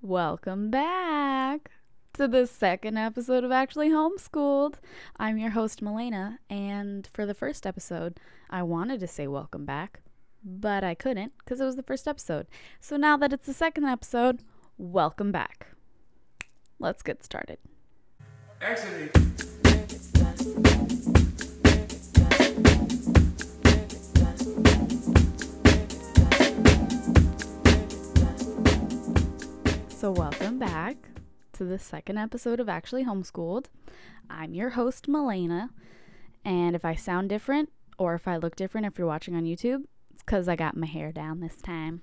Welcome back to the second episode of Actually Homeschooled. I'm your host, Melena, and for the first episode, I wanted to say welcome back, but I couldn't because it was the first episode. So now that it's the second episode, welcome back. Let's get started. So, welcome back to the second episode of Actually Homeschooled. I'm your host, Melena, and if I sound different or if I look different if you're watching on YouTube, it's because I got my hair down this time.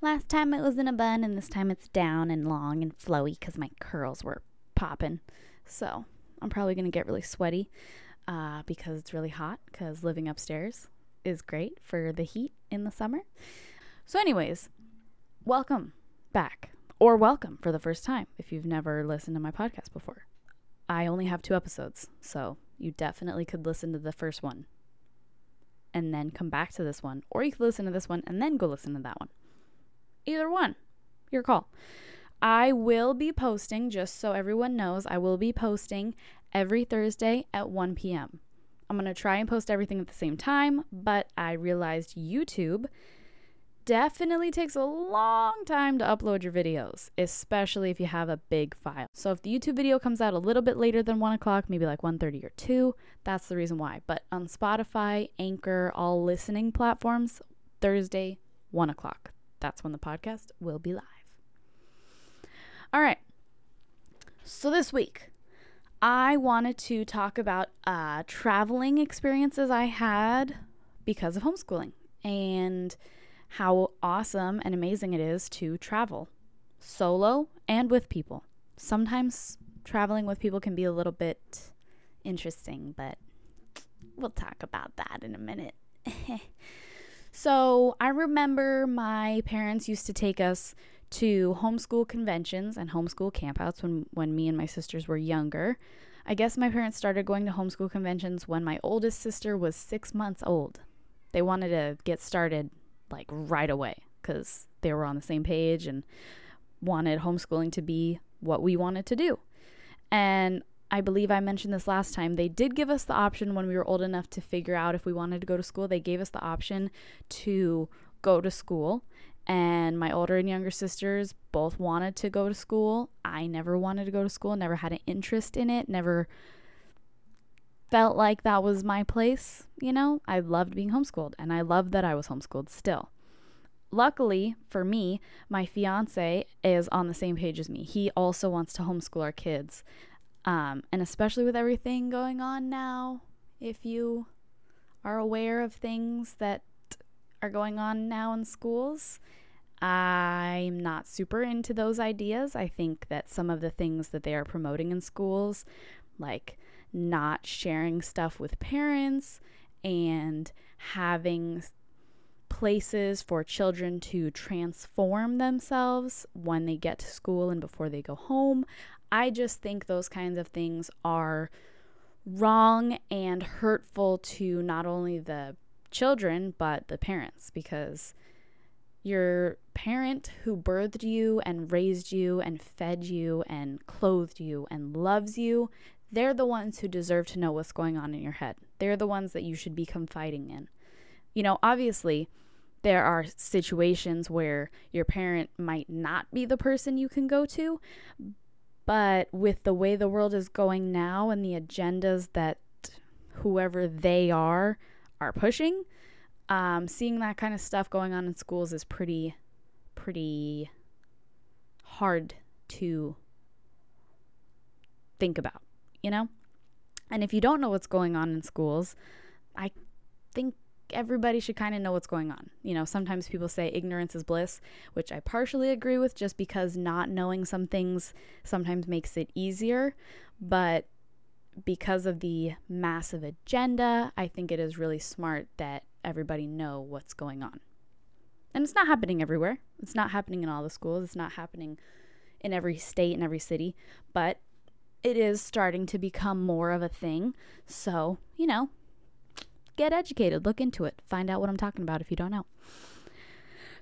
Last time it was in a bun, and this time it's down and long and flowy because my curls were popping. So, I'm probably going to get really sweaty uh, because it's really hot because living upstairs is great for the heat in the summer. So, anyways, welcome back or welcome for the first time if you've never listened to my podcast before. I only have two episodes, so you definitely could listen to the first one and then come back to this one, or you could listen to this one and then go listen to that one. Either one, your call. I will be posting, just so everyone knows, I will be posting every Thursday at 1 p.m. I'm going to try and post everything at the same time, but I realized YouTube definitely takes a long time to upload your videos, especially if you have a big file. So if the YouTube video comes out a little bit later than 1 o'clock, maybe like 1.30 or 2, that's the reason why. But on Spotify, Anchor, all listening platforms, Thursday, 1 o'clock. That's when the podcast will be live. All right. So this week, I wanted to talk about uh, traveling experiences I had because of homeschooling. And how awesome and amazing it is to travel solo and with people. Sometimes traveling with people can be a little bit interesting, but we'll talk about that in a minute. so, I remember my parents used to take us to homeschool conventions and homeschool campouts when, when me and my sisters were younger. I guess my parents started going to homeschool conventions when my oldest sister was six months old. They wanted to get started like right away because they were on the same page and wanted homeschooling to be what we wanted to do. And I believe I mentioned this last time. They did give us the option when we were old enough to figure out if we wanted to go to school. They gave us the option to go to school. And my older and younger sisters both wanted to go to school. I never wanted to go to school, never had an interest in it, never felt like that was my place. You know, I loved being homeschooled and I loved that I was homeschooled still. Luckily for me, my fiance is on the same page as me. He also wants to homeschool our kids. Um, and especially with everything going on now, if you are aware of things that are going on now in schools, I'm not super into those ideas. I think that some of the things that they are promoting in schools, like not sharing stuff with parents and having places for children to transform themselves when they get to school and before they go home. I just think those kinds of things are wrong and hurtful to not only the children but the parents because your parent who birthed you and raised you and fed you and clothed you and loves you they're the ones who deserve to know what's going on in your head. They're the ones that you should be confiding in. You know, obviously, there are situations where your parent might not be the person you can go to, but with the way the world is going now and the agendas that whoever they are are pushing, um, seeing that kind of stuff going on in schools is pretty, pretty hard to think about you know? And if you don't know what's going on in schools, I think everybody should kind of know what's going on. You know, sometimes people say ignorance is bliss, which I partially agree with just because not knowing some things sometimes makes it easier. But because of the massive agenda, I think it is really smart that everybody know what's going on. And it's not happening everywhere. It's not happening in all the schools. It's not happening in every state and every city, but it is starting to become more of a thing. So, you know, get educated, look into it, find out what I'm talking about if you don't know.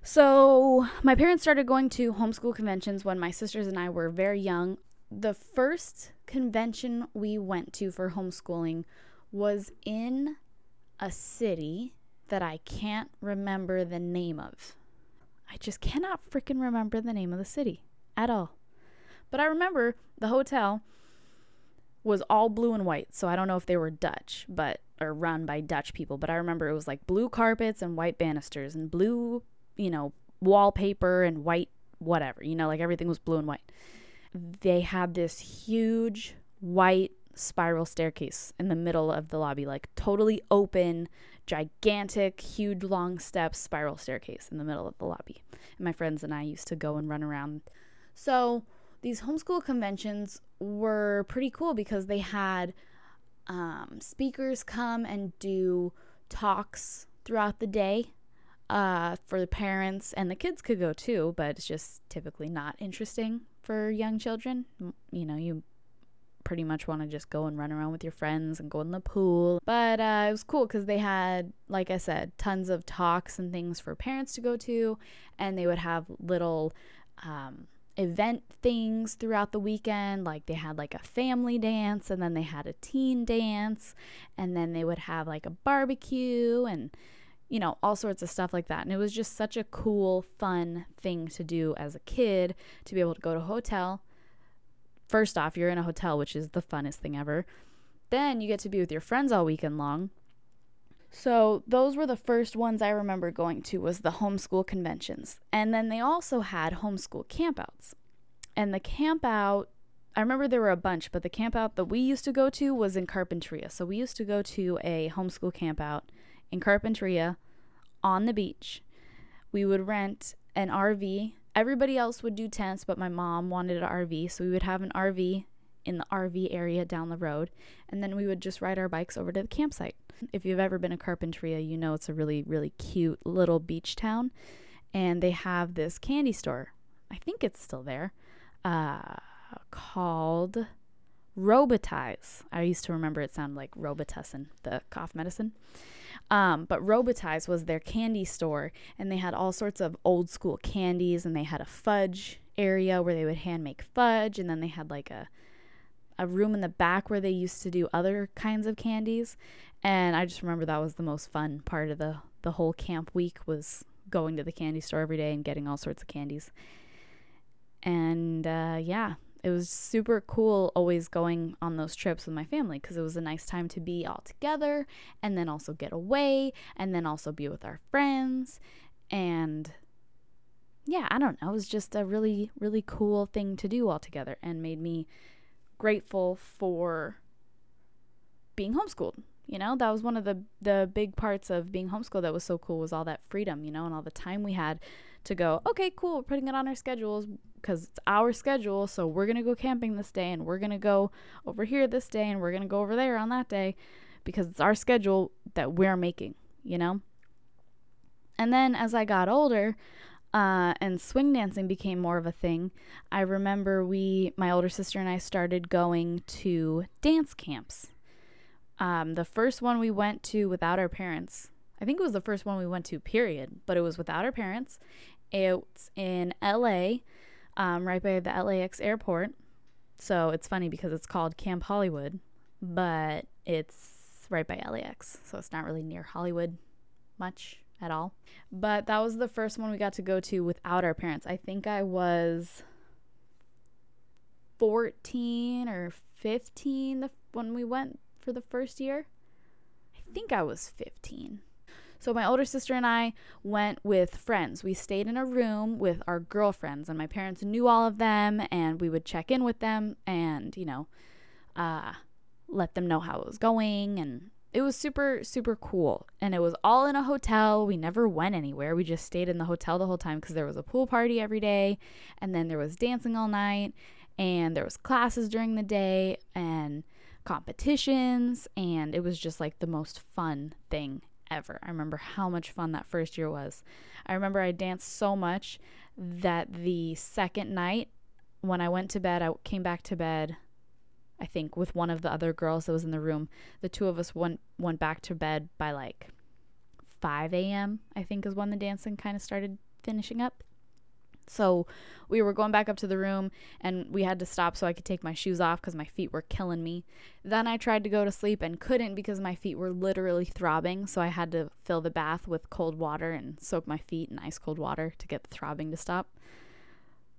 So, my parents started going to homeschool conventions when my sisters and I were very young. The first convention we went to for homeschooling was in a city that I can't remember the name of. I just cannot freaking remember the name of the city at all. But I remember the hotel was all blue and white. So I don't know if they were Dutch, but or run by Dutch people, but I remember it was like blue carpets and white banisters and blue, you know, wallpaper and white whatever. You know, like everything was blue and white. They had this huge white spiral staircase in the middle of the lobby, like totally open, gigantic, huge long steps spiral staircase in the middle of the lobby. And my friends and I used to go and run around. So these homeschool conventions were pretty cool because they had um, speakers come and do talks throughout the day uh, for the parents and the kids could go too, but it's just typically not interesting for young children. You know, you pretty much want to just go and run around with your friends and go in the pool. But uh, it was cool because they had, like I said, tons of talks and things for parents to go to, and they would have little um, event things throughout the weekend. Like they had like a family dance and then they had a teen dance and then they would have like a barbecue and you know, all sorts of stuff like that. And it was just such a cool, fun thing to do as a kid to be able to go to a hotel. First off, you're in a hotel, which is the funnest thing ever. Then you get to be with your friends all weekend long. So those were the first ones I remember going to was the homeschool conventions. And then they also had homeschool campouts. And the campout I remember there were a bunch, but the campout that we used to go to was in Carpinteria. So we used to go to a homeschool campout in Carpinteria on the beach. We would rent an RV. Everybody else would do tents, but my mom wanted an RV, so we would have an RV in the RV area down the road, and then we would just ride our bikes over to the campsite. If you've ever been to Carpinteria, you know it's a really, really cute little beach town. And they have this candy store. I think it's still there. Uh, called Robitaille. I used to remember it sounded like Robitussin, the cough medicine. Um, but Robitaille was their candy store, and they had all sorts of old school candies, and they had a fudge area where they would hand make fudge, and then they had like a a room in the back where they used to do other kinds of candies. And I just remember that was the most fun part of the, the whole camp week was going to the candy store every day and getting all sorts of candies. And uh, yeah, it was super cool always going on those trips with my family because it was a nice time to be all together and then also get away and then also be with our friends. And yeah, I don't know. It was just a really, really cool thing to do all together and made me grateful for being homeschooled. You know, that was one of the the big parts of being homeschooled that was so cool was all that freedom, you know, and all the time we had to go, okay, cool, we're putting it on our schedules because it's our schedule, so we're going to go camping this day and we're going to go over here this day and we're going to go over there on that day because it's our schedule that we're making, you know? And then as I got older, uh, and swing dancing became more of a thing, I remember we, my older sister and I, started going to dance camps. Um, the first one we went to without our parents, I think it was the first one we went to, period, but it was without our parents. It's in LA, um, right by the LAX airport. So it's funny because it's called Camp Hollywood, but it's right by LAX. So it's not really near Hollywood much at all. But that was the first one we got to go to without our parents. I think I was 14 or 15 the, when we went for the first year. I think I was 15. So my older sister and I went with friends. We stayed in a room with our girlfriends, and my parents knew all of them, and we would check in with them and, you know, uh, let them know how it was going and it was super super cool. And it was all in a hotel. We never went anywhere. We just stayed in the hotel the whole time because there was a pool party every day. And then there was dancing all night. And there was classes during the day and competitions. And it was just like the most fun thing ever. I remember how much fun that first year was. I remember i danced so much that the second night when i went to bed i came back to bed I think, with one of the other girls that was in the room. The two of us went went back to bed by like 5 a.m. I think is when the dancing kind of started finishing up. So we were going back up to the room and we had to stop so I could take my shoes off because my feet were killing me. Then I tried to go to sleep and couldn't because my feet were literally throbbing. So I had to fill the bath with cold water and soak my feet in ice cold water to get the throbbing to stop.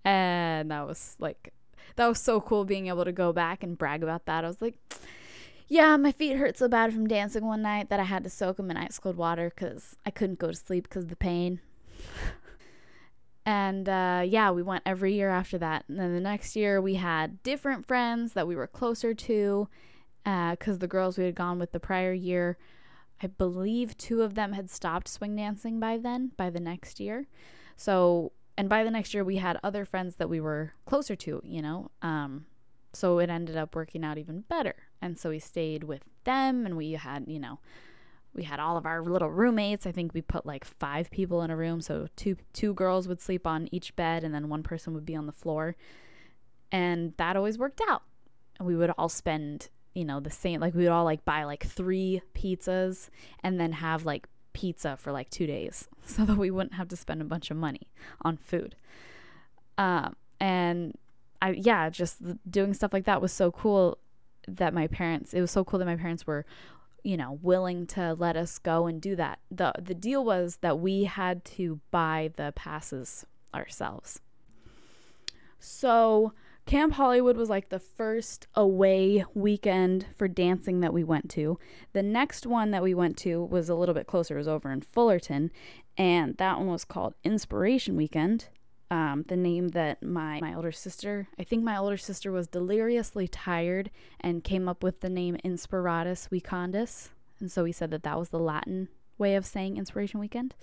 And that was like, that was so cool being able to go back and brag about that. I was like, yeah, my feet hurt so bad from dancing one night that I had to soak them in ice cold water because I couldn't go to sleep because of the pain. And uh, yeah, we went every year after that. And then the next year, we had different friends that we were closer to because uh, the girls we had gone with the prior year, I believe two of them had stopped swing dancing by then, by the next year. So, and by the next year, we had other friends that we were closer to, you know. Um, so it ended up working out even better. And so we stayed with them and we had, you know, we had all of our little roommates. I think we put like five people in a room, so two two girls would sleep on each bed, and then one person would be on the floor, and that always worked out. And we would all spend, you know, the same. Like we would all like buy like three pizzas, and then have like pizza for like two days, so that we wouldn't have to spend a bunch of money on food. Um, and I yeah, just doing stuff like that was so cool that my parents. It was so cool that my parents were you know, willing to let us go and do that. The the deal was that we had to buy the passes ourselves. So, Camp Hollywood was like the first away weekend for dancing that we went to. The next one that we went to was a little bit closer, it was over in Fullerton, and that one was called Inspiration Weekend um, the name that my, my older sister, I think my older sister was deliriously tired and came up with the name Inspiratus Weekendus. And so we said that that was the Latin way of saying Inspiration Weekend.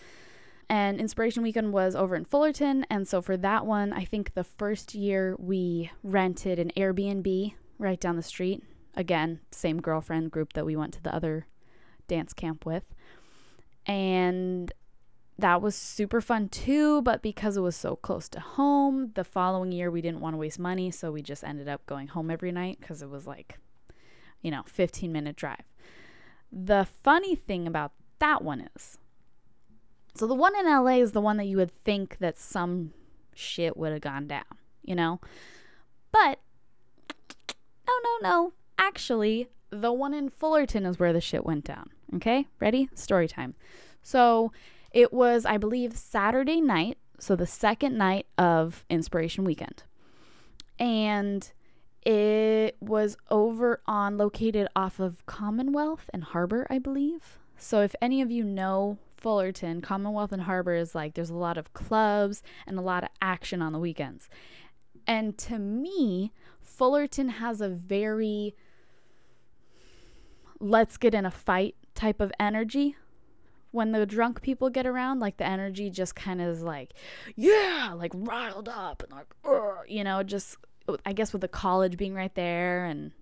And Inspiration Weekend was over in Fullerton. And so for that one, I think the first year we rented an Airbnb right down the street. Again, same girlfriend group that we went to the other dance camp with. And that was super fun too, but because it was so close to home, the following year we didn't want to waste money, so we just ended up going home every night because it was like, you know, 15 minute drive. The funny thing about that one is so the one in LA is the one that you would think that some shit would have gone down, you know? But no, no, no. Actually, the one in Fullerton is where the shit went down. Okay? Ready? Story time. So, it was, I believe, Saturday night, so the second night of Inspiration Weekend. And it was over on located off of Commonwealth and Harbor, I believe. So if any of you know Fullerton, Commonwealth and Harbor is like there's a lot of clubs and a lot of action on the weekends. And to me, Fullerton has a very let's get in a fight type of energy when the drunk people get around, like the energy just kind of is like, yeah, like riled up and like, you know, just I guess with the college being right there and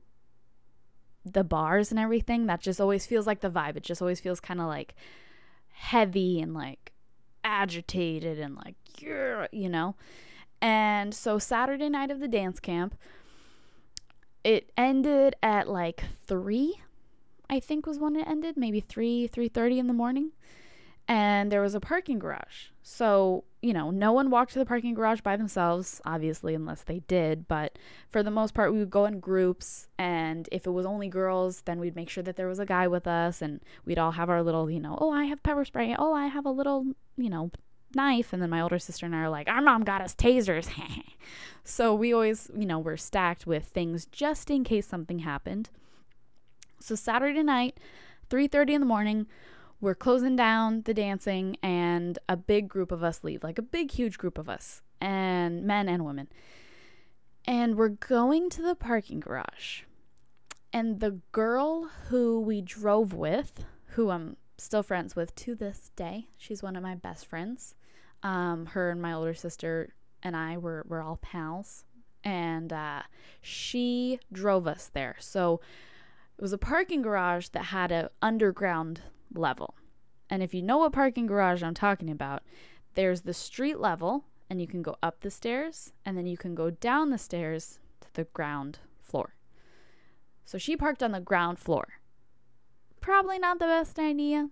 the bars and everything, that just always feels like the vibe. It just always feels kind of like heavy and like agitated and like, you know. And so Saturday night of the dance camp, it ended at like three I think was when it ended, maybe 3 3:30 in the morning. And there was a parking garage. So, you know, no one walked to the parking garage by themselves, obviously, unless they did. But for the most part, we would go in groups. And if it was only girls, then we'd make sure that there was a guy with us. And we'd all have our little, you know, oh, I have pepper spray. Oh, I have a little, you know, knife. And then my older sister and I are like, our mom got us tasers. so we always, you know, were stacked with things just in case something happened. So Saturday night, 3:30 in the morning, we're closing down the dancing and a big group of us leave, like a big huge group of us, and men and women. And we're going to the parking garage. And the girl who we drove with, who I'm still friends with to this day, she's one of my best friends. Um, her and my older sister and I were, were all pals. And uh, she drove us there. So it was a parking garage that had an underground level. And if you know what parking garage I'm talking about, there's the street level, and you can go up the stairs, and then you can go down the stairs to the ground floor. So she parked on the ground floor. Probably not the best idea,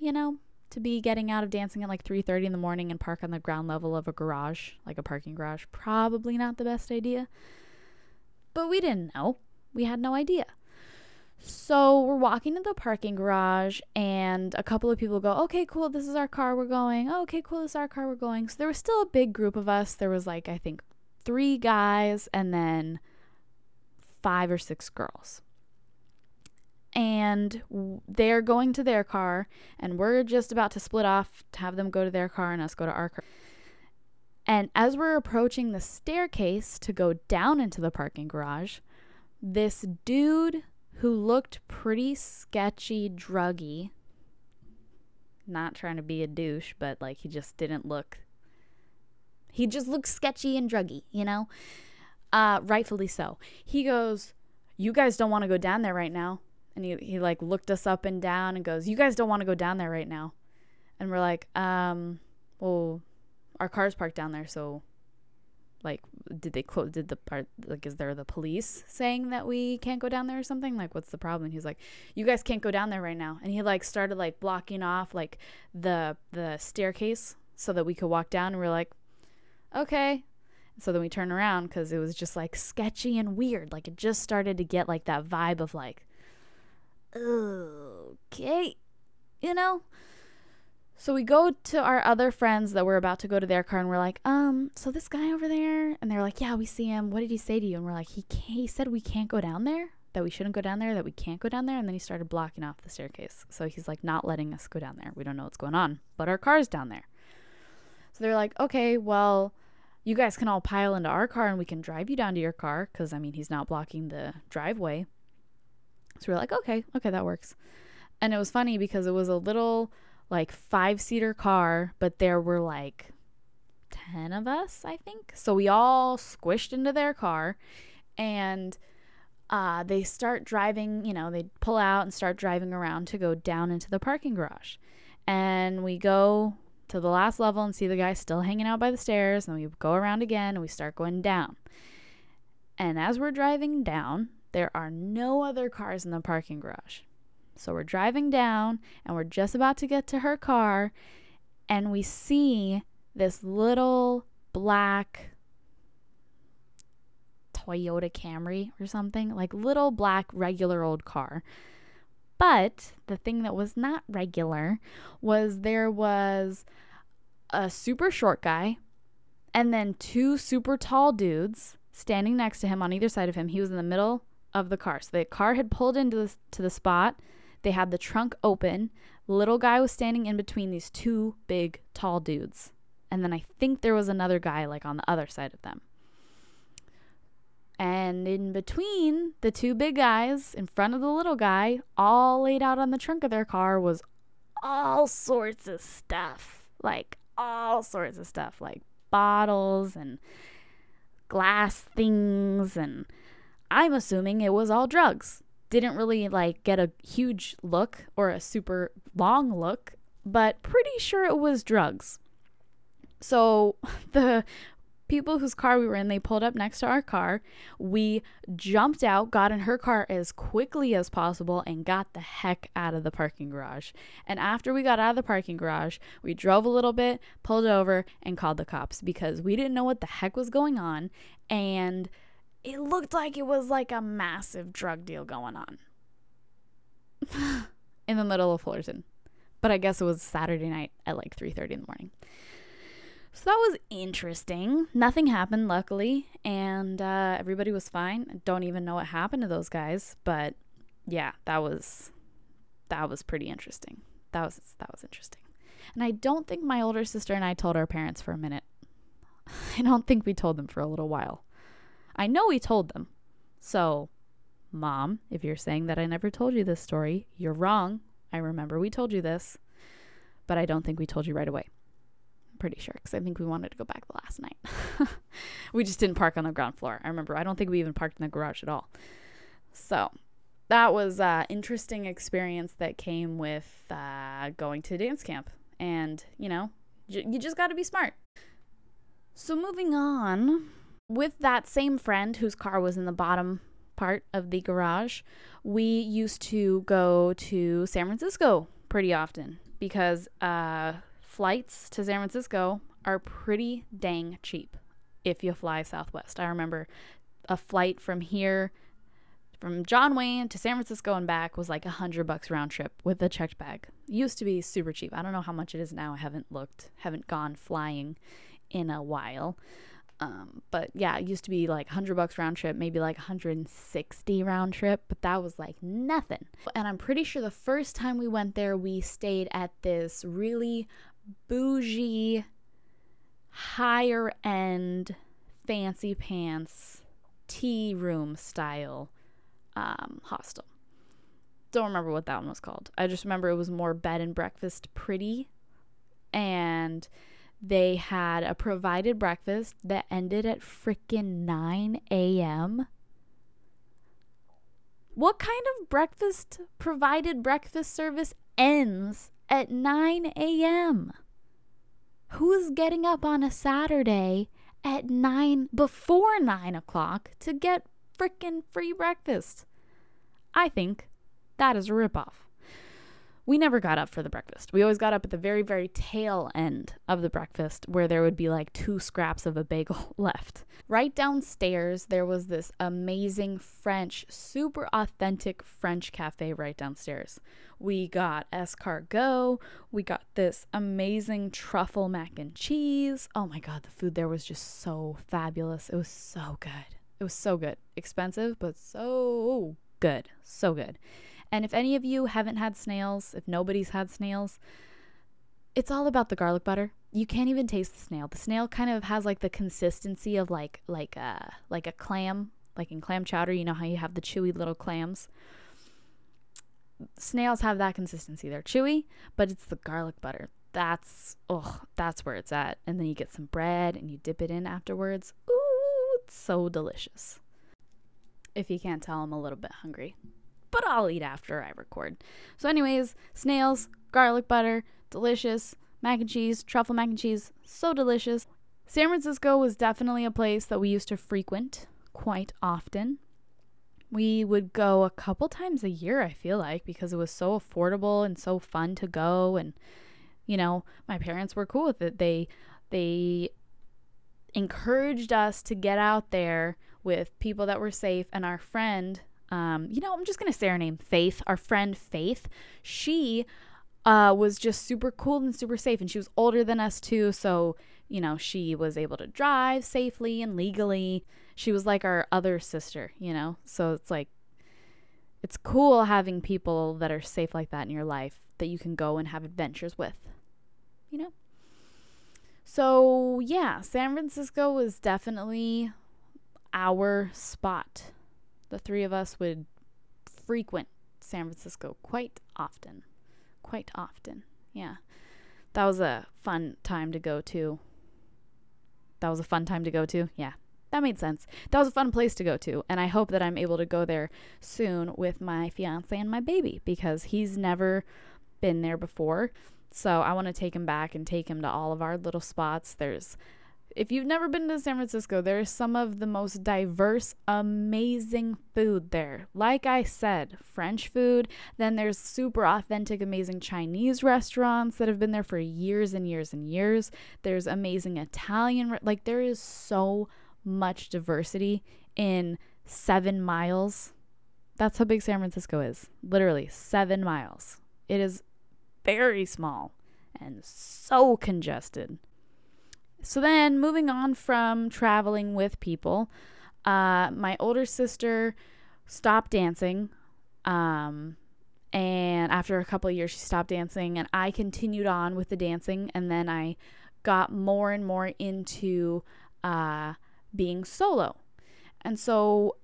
you know, to be getting out of dancing at like 3:30 in the morning and park on the ground level of a garage, like a parking garage. Probably not the best idea. But we didn't know. We had no idea. So we're walking to the parking garage, and a couple of people go, Okay, cool, this is our car, we're going. Oh, okay, cool, this is our car, we're going. So there was still a big group of us. There was like, I think, three guys and then five or six girls. And they're going to their car, and we're just about to split off to have them go to their car and us go to our car. And as we're approaching the staircase to go down into the parking garage, this dude who looked pretty sketchy, druggy. Not trying to be a douche, but like he just didn't look. He just looked sketchy and druggy, you know? Uh, rightfully so. He goes, You guys don't want to go down there right now. And he, he like looked us up and down and goes, You guys don't want to go down there right now. And we're like, um, well, our car's parked down there, so like did they close did the part like is there the police saying that we can't go down there or something? Like what's the problem? And he's like you guys can't go down there right now. And he like started like blocking off like the the staircase so that we could walk down. And we are like okay. So then we turn around because it was just like sketchy and weird. Like it just started to get like that vibe of like okay you know so we go to our other friends that were about to go to their car and we're like, um, so this guy over there, and they're like, yeah, we see him. What did he say to you? And we're like, he he said we can't go down there, that we shouldn't go down there, that we can't go down there, and then he started blocking off the staircase. So he's like not letting us go down there. We don't know what's going on, but our car's down there. So they're like, okay, well, you guys can all pile into our car and we can drive you down to your car because I mean he's not blocking the driveway. So we're like, okay, okay, that works. And it was funny because it was a little like five seater car, but there were like 10 of us, I think. So we all squished into their car and uh, they start driving, you know, they pull out and start driving around to go down into the parking garage. And we go to the last level and see the guy still hanging out by the stairs. And we go around again and we start going down. And as we're driving down, there are no other cars in the parking garage. So we're driving down and we're just about to get to her car and we see this little black Toyota Camry or something, like little black regular old car. But the thing that was not regular was there was a super short guy and then two super tall dudes standing next to him on either side of him. He was in the middle of the car. So the car had pulled into the, to the spot they had the trunk open. Little guy was standing in between these two big, tall dudes. And then I think there was another guy like on the other side of them. And in between the two big guys, in front of the little guy, all laid out on the trunk of their car was all sorts of stuff. Like all sorts of stuff, like bottles and glass things. And I'm assuming it was all drugs didn't really like get a huge look or a super long look, but pretty sure it was drugs. So the people whose car we were in, they pulled up next to our car. We jumped out, got in her car as quickly as possible, and got the heck out of the parking garage. And after we got out of the parking garage, we drove a little bit, pulled over, and called the cops because we didn't know what the heck was going on. And it looked like it was like a massive drug deal going on in the middle of Fullerton. But I guess it was Saturday night at like 3:30 in the morning. So that was interesting. Nothing happened, luckily, and uh, everybody was fine. I don't even know what happened to those guys, but yeah, that was that was pretty interesting. That was that was interesting. And I don't think my older sister and I told our parents for a minute. I don't think we told them for a little while. I know we told them. So, mom, if you're saying that I never told you this story, you're wrong. I remember we told you this, but I don't think we told you right away. I'm pretty sure because I think we wanted to go back the last night. we just didn't park on the ground floor. I remember. I don't think we even parked in the garage at all. So, that was an interesting experience that came with uh, going to dance camp. And, you know, j- you just got to be smart. So, moving on, with that same friend whose car was in the bottom part of the garage, we used to go to San Francisco pretty often because uh, flights to San Francisco are pretty dang cheap if you fly Southwest. I remember a flight from here from John Wayne to San Francisco and back was like a hundred bucks round trip with a checked bag. used to be super cheap. I don't know how much it is now. I haven't looked, haven't gone flying in a while. Um, but yeah, it used to be like 100 bucks round trip, maybe like 160 round trip, but that was like nothing. And I'm pretty sure the first time we went there, we stayed at this really bougie, higher end, fancy pants tea room style um, hostel. Don't remember what that one was called. I just remember it was more bed and breakfast pretty. And they had a provided breakfast that ended at freaking 9 a.m. What kind of breakfast provided breakfast service ends at 9 a.m.? Who's getting up on a Saturday at 9 before 9 o'clock to get freaking free breakfast? I think that is a ripoff we never got up for the breakfast. We always got up at the very, very tail end of the breakfast where there would be like two scraps of a bagel left. Right downstairs, there was this amazing French, super authentic French cafe right downstairs. We got escargot. We got this amazing truffle mac and cheese. Oh my God, the food there was just so fabulous. It was so good. It was so good. Expensive, but so good. So good. And if any of you haven't had snails, if nobody's had snails, it's all about the garlic butter. You can't even taste the snail. The snail kind of has like the consistency of like like a uh, like a clam, like in clam chowder, you know how you have the chewy little clams. Snails have that consistency. They're chewy, but it's the garlic butter. That's oh, that's where it's at. And then you get some bread and you dip it in afterwards. Ooh, it's so delicious. If you can't tell, I'm a little bit hungry but I'll eat after I record. So, anyways, snails, garlic butter, delicious. Mac and cheese, truffle mac and cheese, so delicious. San Francisco was definitely a place that we used to frequent quite often. We would go a couple times a year, I feel like, because it was so affordable and so fun to go and you know, my parents were cool with it. They they encouraged us to get out there with people that were safe and our friend um, you know, I'm just gonna say her name, Faith, our friend Faith. She uh, was just super cool and super safe, and she was older than us too. So you know, she was able to drive safely and legally. She was like our other sister, you know. So it's like it's cool having people that are safe like that in your life that you can go and have adventures with, you know. So, yeah, San Francisco was definitely our spot the three of us would frequent San Francisco quite often. Quite often. Yeah. That was a fun time to go to. That was a fun time to go to. Yeah. That made sense. That was a fun place to go to. And I hope that I'm able to go there soon with my fiance and my baby because he's never been there before. So I want to take him back and take him to all of our little spots. There's if you've never been to San Francisco, there's some of the most diverse, amazing food there. Like I said, French food. Then there's super authentic, amazing Chinese restaurants that have been there for years and years and years. There's amazing Italian, like, there is so much diversity in seven miles. That's how big San Francisco is. Literally, seven miles. It is very small and so congested. So then, moving on from traveling with people, uh, my older sister stopped dancing. Um, and after a couple of years, she stopped dancing, and I continued on with the dancing. And then I got more and more into uh, being solo. And so,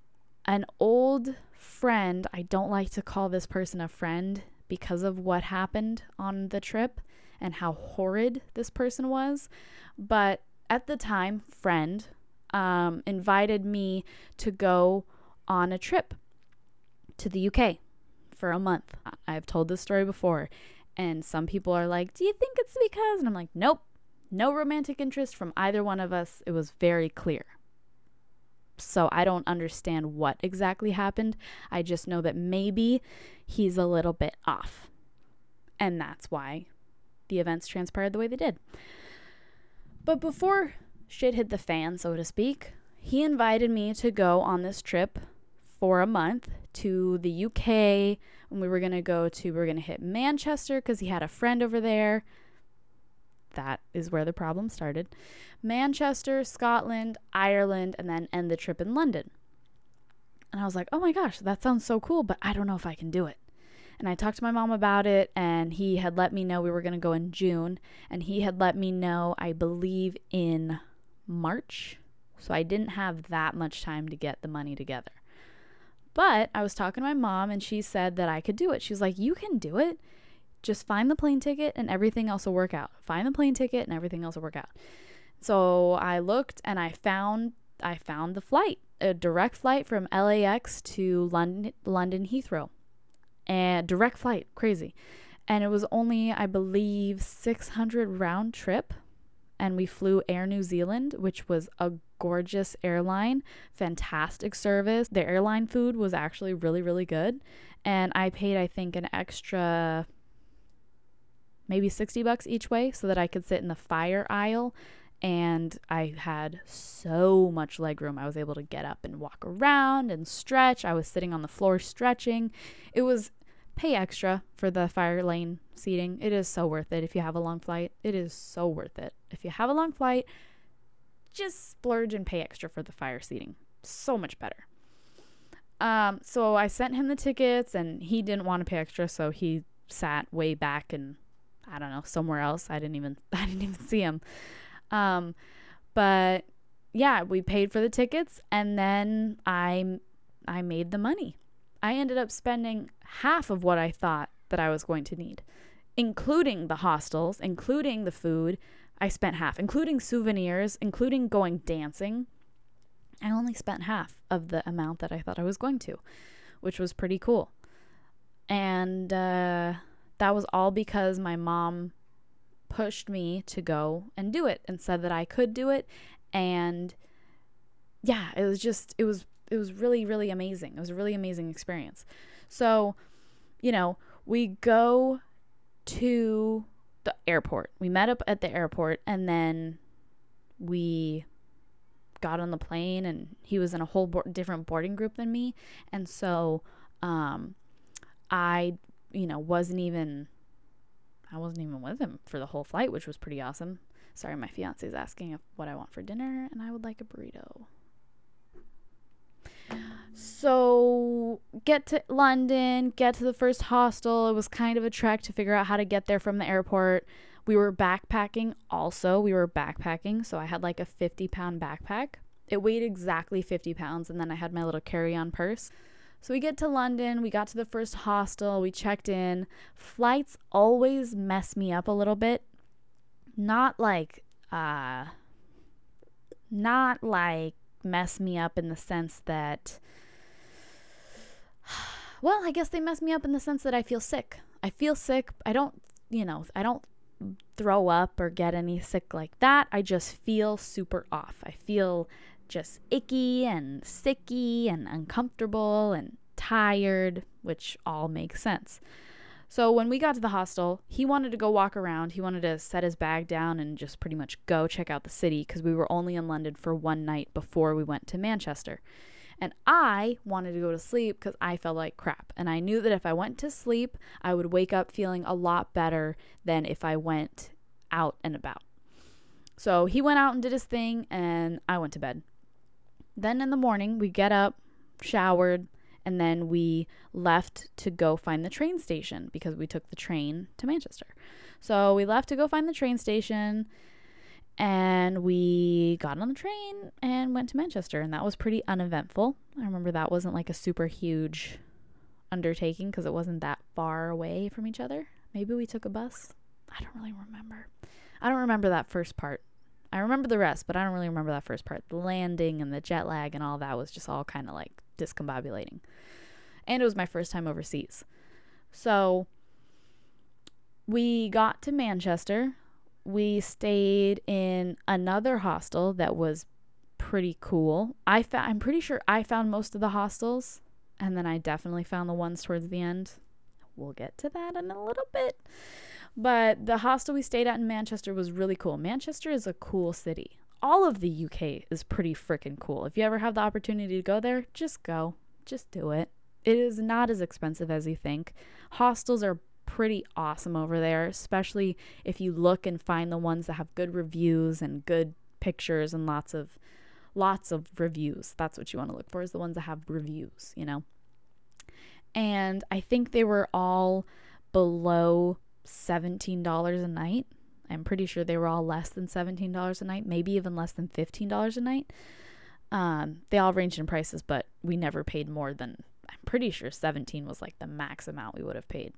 an old friend, I don't like to call this person a friend because of what happened on the trip and how horrid this person was. But at the time, friend um, invited me to go on a trip to the UK for a month. I've told this story before, and some people are like, Do you think it's because? And I'm like, Nope, no romantic interest from either one of us. It was very clear. So I don't understand what exactly happened. I just know that maybe he's a little bit off. And that's why the events transpired the way they did. But before shit hit the fan, so to speak, he invited me to go on this trip for a month to the UK. And we were going to go to, we were going to hit Manchester because he had a friend over there. That is where the problem started. Manchester, Scotland, Ireland, and then end the trip in London. And I was like, oh my gosh, that sounds so cool, but I don't know if I can do it. And I talked to my mom about it, and he had let me know we were going to go in June. And he had let me know, I believe, in March. So I didn't have that much time to get the money together. But I was talking to my mom, and she said that I could do it. She was like, You can do it. Just find the plane ticket, and everything else will work out. Find the plane ticket, and everything else will work out. So I looked, and I found I found the flight, a direct flight from LAX to London London Heathrow and direct flight, crazy. And it was only, I believe, 600 round trip. And we flew Air New Zealand, which was a gorgeous airline, fantastic service. The airline food was actually really, really good. And I paid, I think, an extra maybe 60 bucks each way so that I could sit in the fire aisle and I had so much leg room. I was able to get up and walk around and stretch. I was sitting on the floor stretching. It was pay extra for the fire lane seating. It is so worth it if you have a long flight. It is so worth it. If you have a long flight, just splurge and pay extra for the fire seating. So much better. Um, so I sent him the tickets and he didn't want to pay extra, so he sat way back and I don't know, somewhere else. I didn't even I didn't even see him. Um, but yeah, we paid for the tickets and then I I made the money. I ended up spending half of what I thought that I was going to need, including the hostels, including the food. I spent half, including souvenirs, including going dancing. I only spent half of the amount that I thought I was going to, which was pretty cool. And uh, that was all because my mom pushed me to go and do it and said that I could do it. And yeah, it was just, it was it was really really amazing. It was a really amazing experience. So, you know, we go to the airport. We met up at the airport and then we got on the plane and he was in a whole bo- different boarding group than me and so um I you know wasn't even I wasn't even with him for the whole flight which was pretty awesome. Sorry my fiance is asking what I want for dinner and I would like a burrito. So, get to London, get to the first hostel. It was kind of a trek to figure out how to get there from the airport. We were backpacking also. We were backpacking. So, I had like a 50 pound backpack. It weighed exactly 50 pounds. And then I had my little carry on purse. So, we get to London. We got to the first hostel. We checked in. Flights always mess me up a little bit. Not like, uh, not like mess me up in the sense that well, I guess they mess me up in the sense that I feel sick. I feel sick. I don't, you know, I don't throw up or get any sick like that. I just feel super off. I feel just icky and sicky and uncomfortable and tired, which all makes sense. So when we got to the hostel, he wanted to go walk around. He wanted to set his bag down and just pretty much go check out the city because we were only in London for one night before we went to Manchester. And I wanted to go to sleep because I felt like crap. And I knew that if I went to sleep, I would wake up feeling a lot better than if I went out and about. So he went out and did his thing, and I went to bed. Then in the morning, we get up, showered, and then we left to go find the train station because we took the train to Manchester. So we left to go find the train station and we got on the train and went to Manchester and that was pretty uneventful. I remember that wasn't like a super huge undertaking because it wasn't that far away from each other. Maybe we took a bus. I don't really remember. I don't remember that first part. I remember the rest, but I don't really remember that first part. The landing and the jet lag and all that was just all kind of like discombobulating. And it was my first time overseas. So we got to Manchester. We stayed in another hostel that was pretty cool. I fa- I'm pretty sure I found most of the hostels, and then I definitely found the ones towards the end. We'll get to that in a little bit. But the hostel we stayed at in Manchester was really cool. Manchester is a cool city. All of the UK is pretty freaking cool. If you ever have the opportunity to go there, just go. Just do it. It is not as expensive as you think. Hostels are pretty awesome over there, especially if you look and find the ones that have good reviews and good pictures and lots of lots of reviews. That's what you want to look for is the ones that have reviews, you know. And I think they were all below $17 a night. I'm pretty sure they were all less than $17 a night, maybe even less than $15 a night. Um, they all ranged in prices, but we never paid more than I'm pretty sure 17 was like the max amount we would have paid.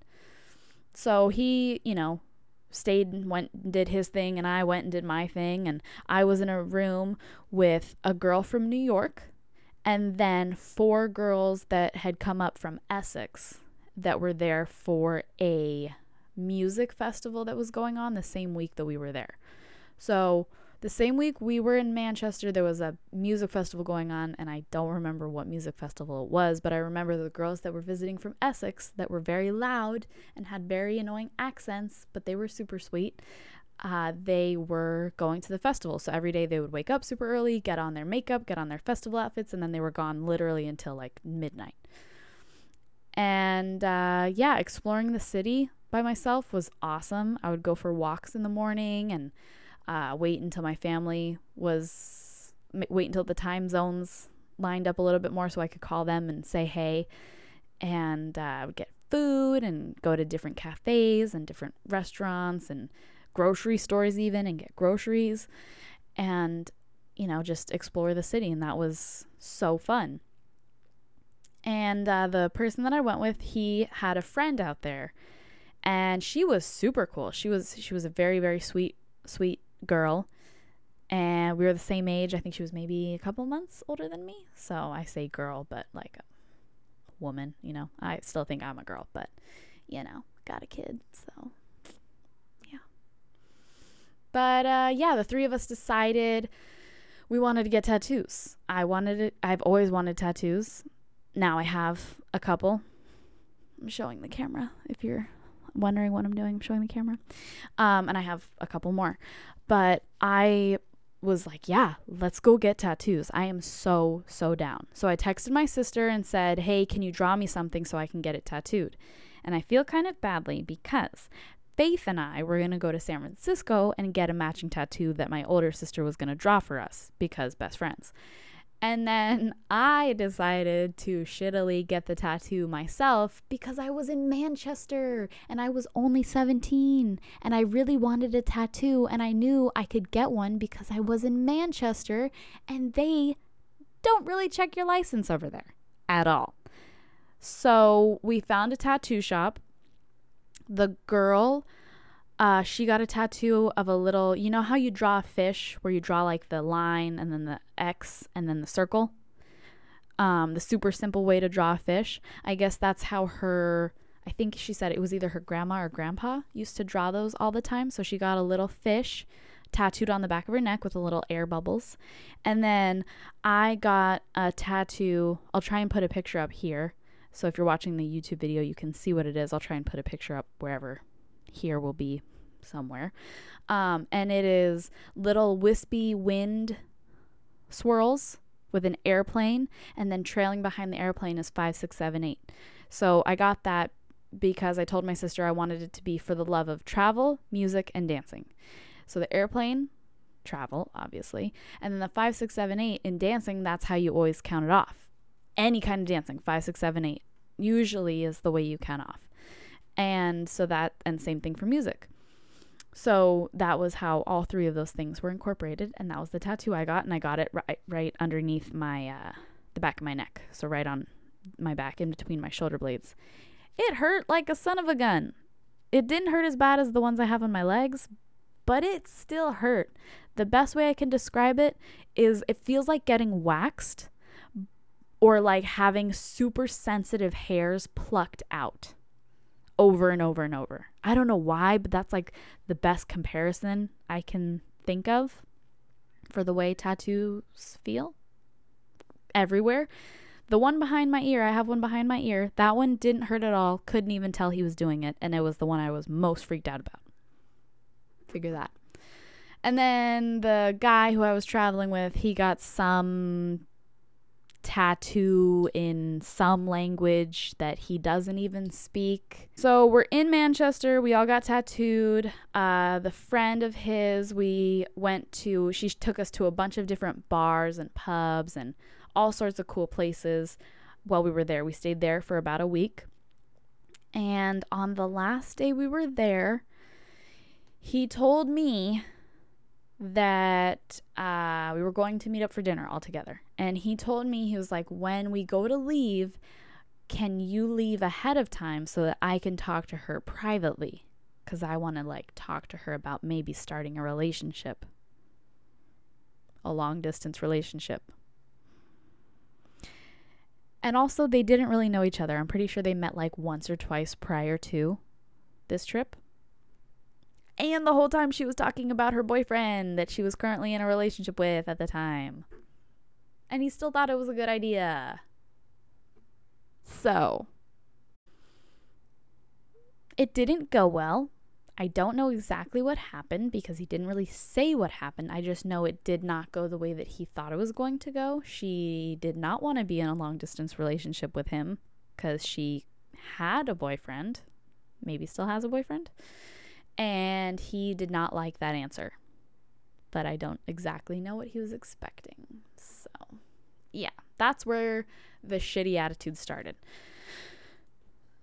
So he, you know, stayed and went and did his thing and I went and did my thing and I was in a room with a girl from New York and then four girls that had come up from Essex that were there for a music festival that was going on the same week that we were there. So the same week we were in Manchester, there was a music festival going on, and I don't remember what music festival it was, but I remember the girls that were visiting from Essex that were very loud and had very annoying accents, but they were super sweet. Uh, they were going to the festival. So every day they would wake up super early, get on their makeup, get on their festival outfits, and then they were gone literally until like midnight. And uh, yeah, exploring the city by myself was awesome. I would go for walks in the morning and uh, wait until my family was wait until the time zones lined up a little bit more so I could call them and say hey. And uh, I would get food and go to different cafes and different restaurants and grocery stores even and get groceries and you know just explore the city. And that was so fun. And uh, the person that I went with he had a friend out there and she was super cool she was she was a very very sweet sweet girl and we were the same age. I think she was maybe a couple months older than me. So I say girl, but like a woman, you know. I still think I'm a girl, but you know, got a kid, so yeah. But uh yeah, the three of us decided we wanted to get tattoos. I wanted it I've always wanted tattoos. Now I have a couple. I'm showing the camera if you're wondering what I'm doing. I'm showing the camera. Um, and I have a couple more. But I was like, yeah, let's go get tattoos. I am so, so down. So I texted my sister and said, hey, can you draw me something so I can get it tattooed? And I feel kind of badly because Faith and I were going to go to San Francisco and get a matching tattoo that my older sister was going to draw for us because best friends. And then I decided to shittily get the tattoo myself because I was in Manchester and I was only 17 and I really wanted a tattoo and I knew I could get one because I was in Manchester and they don't really check your license over there at all. So we found a tattoo shop. The girl uh, she got a tattoo of a little, you know how you draw a fish where you draw like the line and then the X and then the circle? Um, the super simple way to draw a fish. I guess that's how her, I think she said it was either her grandma or grandpa used to draw those all the time. So she got a little fish tattooed on the back of her neck with a little air bubbles. And then I got a tattoo. I'll try and put a picture up here. So if you're watching the YouTube video, you can see what it is. I'll try and put a picture up wherever here will be somewhere. Um, and it is little wispy wind swirls with an airplane, and then trailing behind the airplane is five, six, seven, eight. So I got that because I told my sister I wanted it to be for the love of travel, music, and dancing. So the airplane, travel, obviously, and then the five, six, seven, eight in dancing, that's how you always count it off. Any kind of dancing, five, six, seven, eight, usually is the way you count off. And so that, and same thing for music. So that was how all three of those things were incorporated, and that was the tattoo I got, and I got it right right underneath my uh, the back of my neck, so right on my back, in between my shoulder blades. It hurt like a son of a gun. It didn't hurt as bad as the ones I have on my legs, but it still hurt. The best way I can describe it is it feels like getting waxed or like having super sensitive hairs plucked out over and over and over. I don't know why, but that's like the best comparison I can think of for the way tattoos feel everywhere. The one behind my ear, I have one behind my ear. That one didn't hurt at all. Couldn't even tell he was doing it. And it was the one I was most freaked out about. figure that. And then the guy who I was traveling with, he got some tattoo in some language that he doesn't even speak. So we're in Manchester. We all got tattooed. Uh, the friend of his, we went to, she took us to a bunch of different bars and pubs and all sorts of cool places while we were there. We stayed there for about a week. And on the last day we were there, he told me that uh, we were going to meet up for dinner all together. And he told me, he was like, when we go to leave, can you leave ahead of time so that I can talk to her privately? Because I want to like talk to her about maybe starting a relationship, a long distance relationship. And also, they didn't really know each other. I'm pretty sure they met like once or twice prior to this trip. And the whole time she was talking about her boyfriend that she was currently in a relationship with at the time. And he still thought it was a good idea. So, it didn't go well. I don't know exactly what happened because he didn't really say what happened. I just know it did not go the way that he thought it was going to go. She did not want to be in a long distance relationship with him because she had a boyfriend, maybe still has a boyfriend and he did not like that answer. But I don't exactly know what he was expecting. Yeah, that's where the shitty attitude started.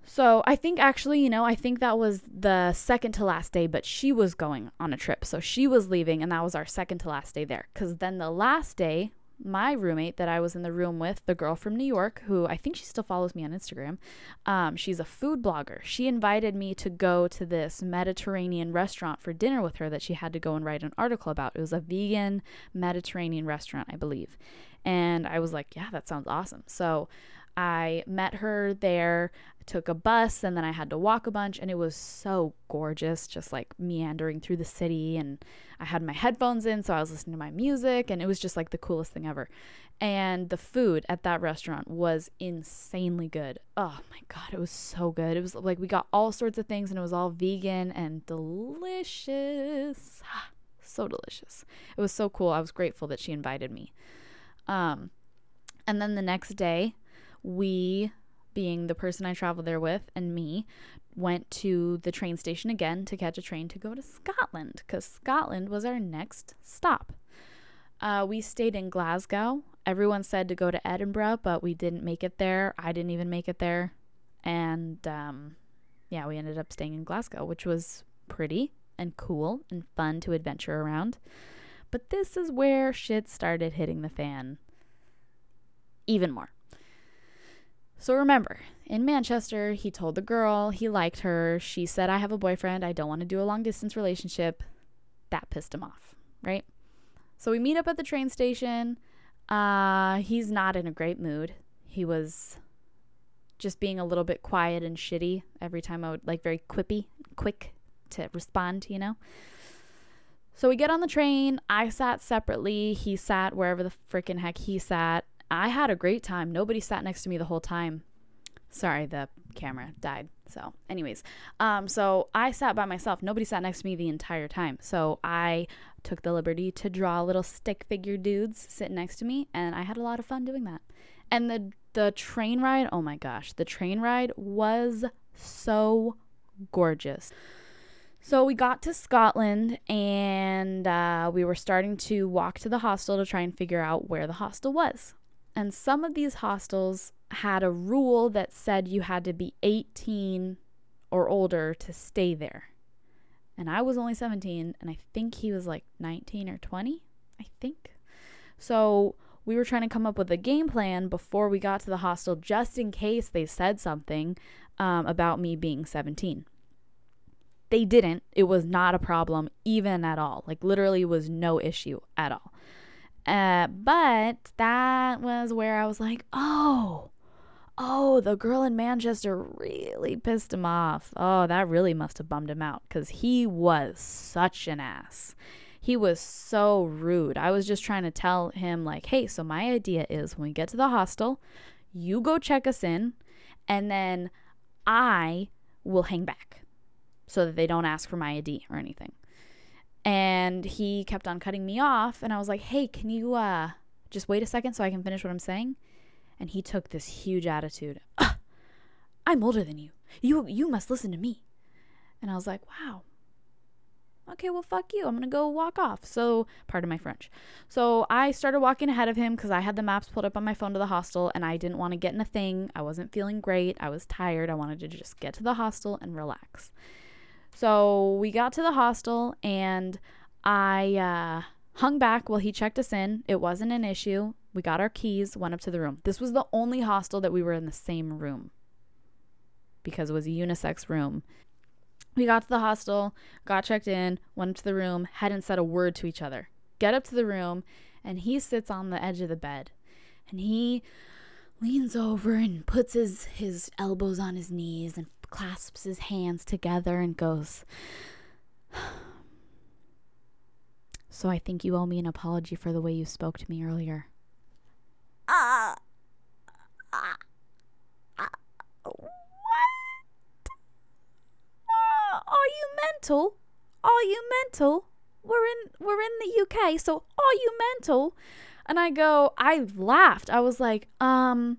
So, I think actually, you know, I think that was the second to last day, but she was going on a trip. So, she was leaving, and that was our second to last day there. Because then the last day my roommate that I was in the room with, the girl from New York, who I think she still follows me on Instagram, um, she's a food blogger. She invited me to go to this Mediterranean restaurant for dinner with her that she had to go and write an article about. It was a vegan Mediterranean restaurant, I believe. And I was like, yeah, that sounds awesome. So I met her there, took a bus, and then I had to walk a bunch, and it was so gorgeous, just like meandering through the city. And I had my headphones in, so I was listening to my music, and it was just like the coolest thing ever. And the food at that restaurant was insanely good. Oh my God, it was so good. It was like we got all sorts of things, and it was all vegan and delicious. so delicious. It was so cool. I was grateful that she invited me. Um, and then the next day, we, being the person I traveled there with, and me, went to the train station again to catch a train to go to Scotland because Scotland was our next stop. Uh, we stayed in Glasgow. Everyone said to go to Edinburgh, but we didn't make it there. I didn't even make it there. And um, yeah, we ended up staying in Glasgow, which was pretty and cool and fun to adventure around. But this is where shit started hitting the fan even more. So remember, in Manchester, he told the girl he liked her. She said, I have a boyfriend. I don't want to do a long distance relationship. That pissed him off, right? So we meet up at the train station. Uh, he's not in a great mood. He was just being a little bit quiet and shitty every time I would, like, very quippy, quick to respond, you know? So we get on the train. I sat separately. He sat wherever the freaking heck he sat. I had a great time. Nobody sat next to me the whole time. Sorry, the camera died. So, anyways, um, so I sat by myself. Nobody sat next to me the entire time. So I took the liberty to draw little stick figure dudes sitting next to me, and I had a lot of fun doing that. And the the train ride, oh my gosh, the train ride was so gorgeous. So we got to Scotland and uh, we were starting to walk to the hostel to try and figure out where the hostel was. And some of these hostels had a rule that said you had to be 18 or older to stay there. And I was only 17, and I think he was like 19 or 20, I think. So we were trying to come up with a game plan before we got to the hostel just in case they said something um, about me being 17. They didn't. It was not a problem, even at all. Like, literally, was no issue at all. Uh, but that was where I was like, oh, oh, the girl in Manchester really pissed him off. Oh, that really must have bummed him out because he was such an ass. He was so rude. I was just trying to tell him, like, hey, so my idea is when we get to the hostel, you go check us in, and then I will hang back so that they don't ask for my ID or anything. And he kept on cutting me off. And I was like, hey, can you uh, just wait a second so I can finish what I'm saying? And he took this huge attitude. I'm older than you. You you must listen to me. And I was like, wow. Okay, well fuck you. I'm to go walk off. So, pardon my French. So, I started walking ahead of him cuz I had the maps pulled up on my phone to the hostel and I didn't want to get in a thing. I wasn't feeling great. I was tired. I wanted to just get to the hostel and relax. So, we got to the hostel and I uh hung back while he checked us in. It wasn't an issue. We got our keys, went up to the room. This was the only hostel that we were in the same room because it was a unisex room. We got to the hostel, got checked in, went up to the room, hadn't said a word to each other. Get up to the room, and he sits on the edge of the bed. And he leans over and puts his, his elbows on his knees and clasps his hands together and goes, So I think you owe me an apology for the way you spoke to me earlier. Ah. Uh, uh, uh, are you mental? Are you mental? We're in we're in the UK, so are you mental? And I go, I laughed. I was like, um,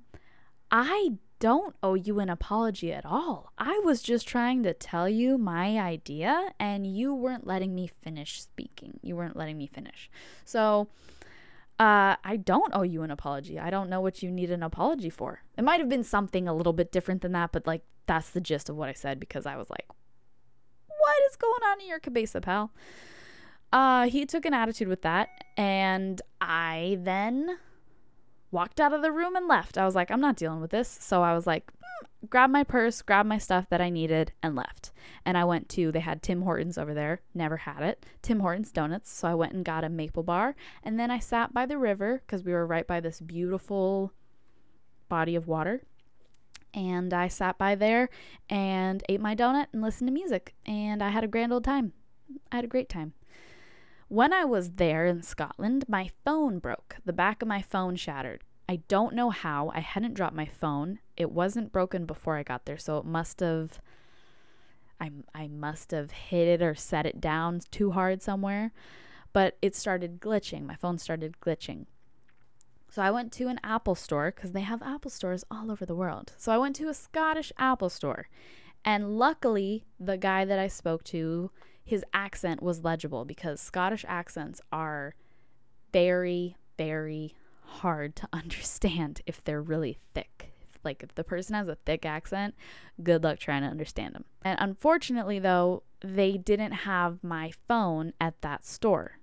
I don't owe you an apology at all. I was just trying to tell you my idea, and you weren't letting me finish speaking. You weren't letting me finish. So, uh, I don't owe you an apology. I don't know what you need an apology for. It might have been something a little bit different than that, but like that's the gist of what I said because I was like, what is going on in your cabeza, pal? Uh, he took an attitude with that, and I then walked out of the room and left. I was like, I'm not dealing with this. So I was like, mm, grab my purse, grab my stuff that I needed, and left. And I went to, they had Tim Hortons over there, never had it. Tim Hortons Donuts. So I went and got a maple bar. And then I sat by the river because we were right by this beautiful body of water. And I sat by there and ate my donut and listened to music. And I had a grand old time. I had a great time. When I was there in Scotland, my phone broke. The back of my phone shattered. I don't know how. I hadn't dropped my phone. It wasn't broken before I got there, so it must have I I must have hit it or set it down too hard somewhere. But it started glitching. My phone started glitching. So I went to an Apple store because they have Apple stores all over the world. So I went to a Scottish Apple store. And luckily, the guy that I spoke to his accent was legible because Scottish accents are very, very hard to understand if they're really thick. Like, if the person has a thick accent, good luck trying to understand them. And unfortunately, though, they didn't have my phone at that store.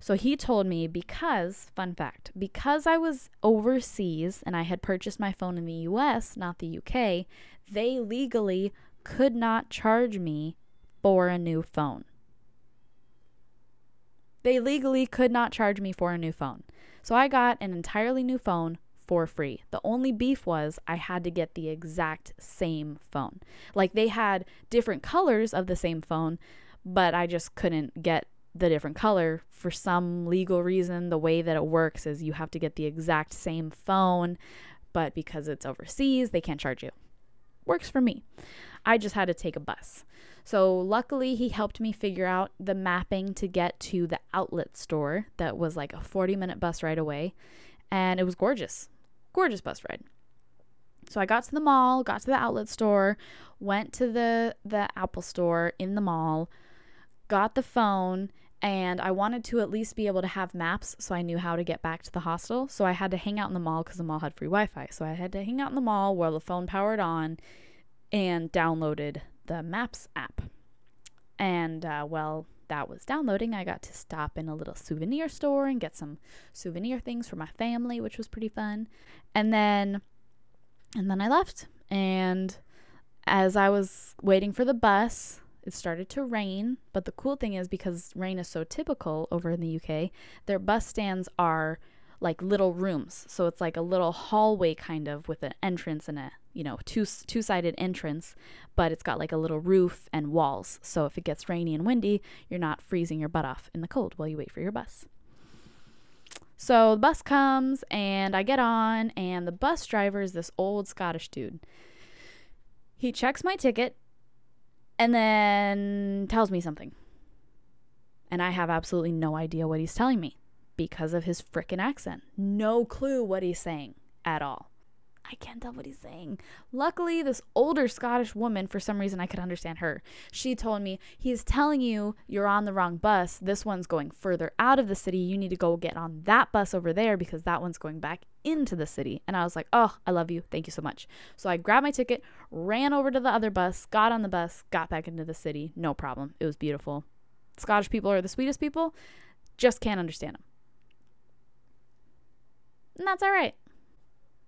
So he told me because, fun fact, because I was overseas and I had purchased my phone in the US, not the UK, they legally could not charge me for a new phone. They legally could not charge me for a new phone. So I got an entirely new phone for free. The only beef was I had to get the exact same phone. Like they had different colors of the same phone, but I just couldn't get the different color for some legal reason. The way that it works is you have to get the exact same phone, but because it's overseas, they can't charge you. Works for me. I just had to take a bus. So, luckily, he helped me figure out the mapping to get to the outlet store that was like a 40 minute bus ride away. And it was gorgeous. Gorgeous bus ride. So I got to the mall, got to the outlet store, went to the the Apple store in the mall, got the phone, and I wanted to at least be able to have maps so I knew how to get back to the hostel. So I had to hang out in the mall because the mall had free Wi-Fi. So I had to hang out in the mall while the phone powered on and downloaded the Maps app. And uh, while that was downloading, I got to stop in a little souvenir store and get some souvenir things for my family, which was pretty fun. And then, and then I left. And as I was waiting for the bus, it started to rain. But the cool thing is, because rain is so typical over in the UK, their bus stands are like little rooms. So it's like a little hallway kind of with an entrance and a, you know, two two-sided entrance, but it's got like a little roof and walls. So if it gets rainy and windy, you're not freezing your butt off in the cold while you wait for your bus. So the bus comes and I get on and the bus driver is this old Scottish dude. He checks my ticket and then tells me something. And I have absolutely no idea what he's telling me because of his frickin' accent. No clue what he's saying at all. I can't tell what he's saying. Luckily, this older Scottish woman, for some reason I could understand her. She told me, He's telling you you're on the wrong bus. This one's going further out of the city. You need to go get on that bus over there because that one's going back into the city. And I was like, Oh, I love you. Thank you so much. So I grabbed my ticket, ran over to the other bus, got on the bus, got back into the city. No problem. It was beautiful. Scottish people are the sweetest people. Just can't understand them. And that's all right.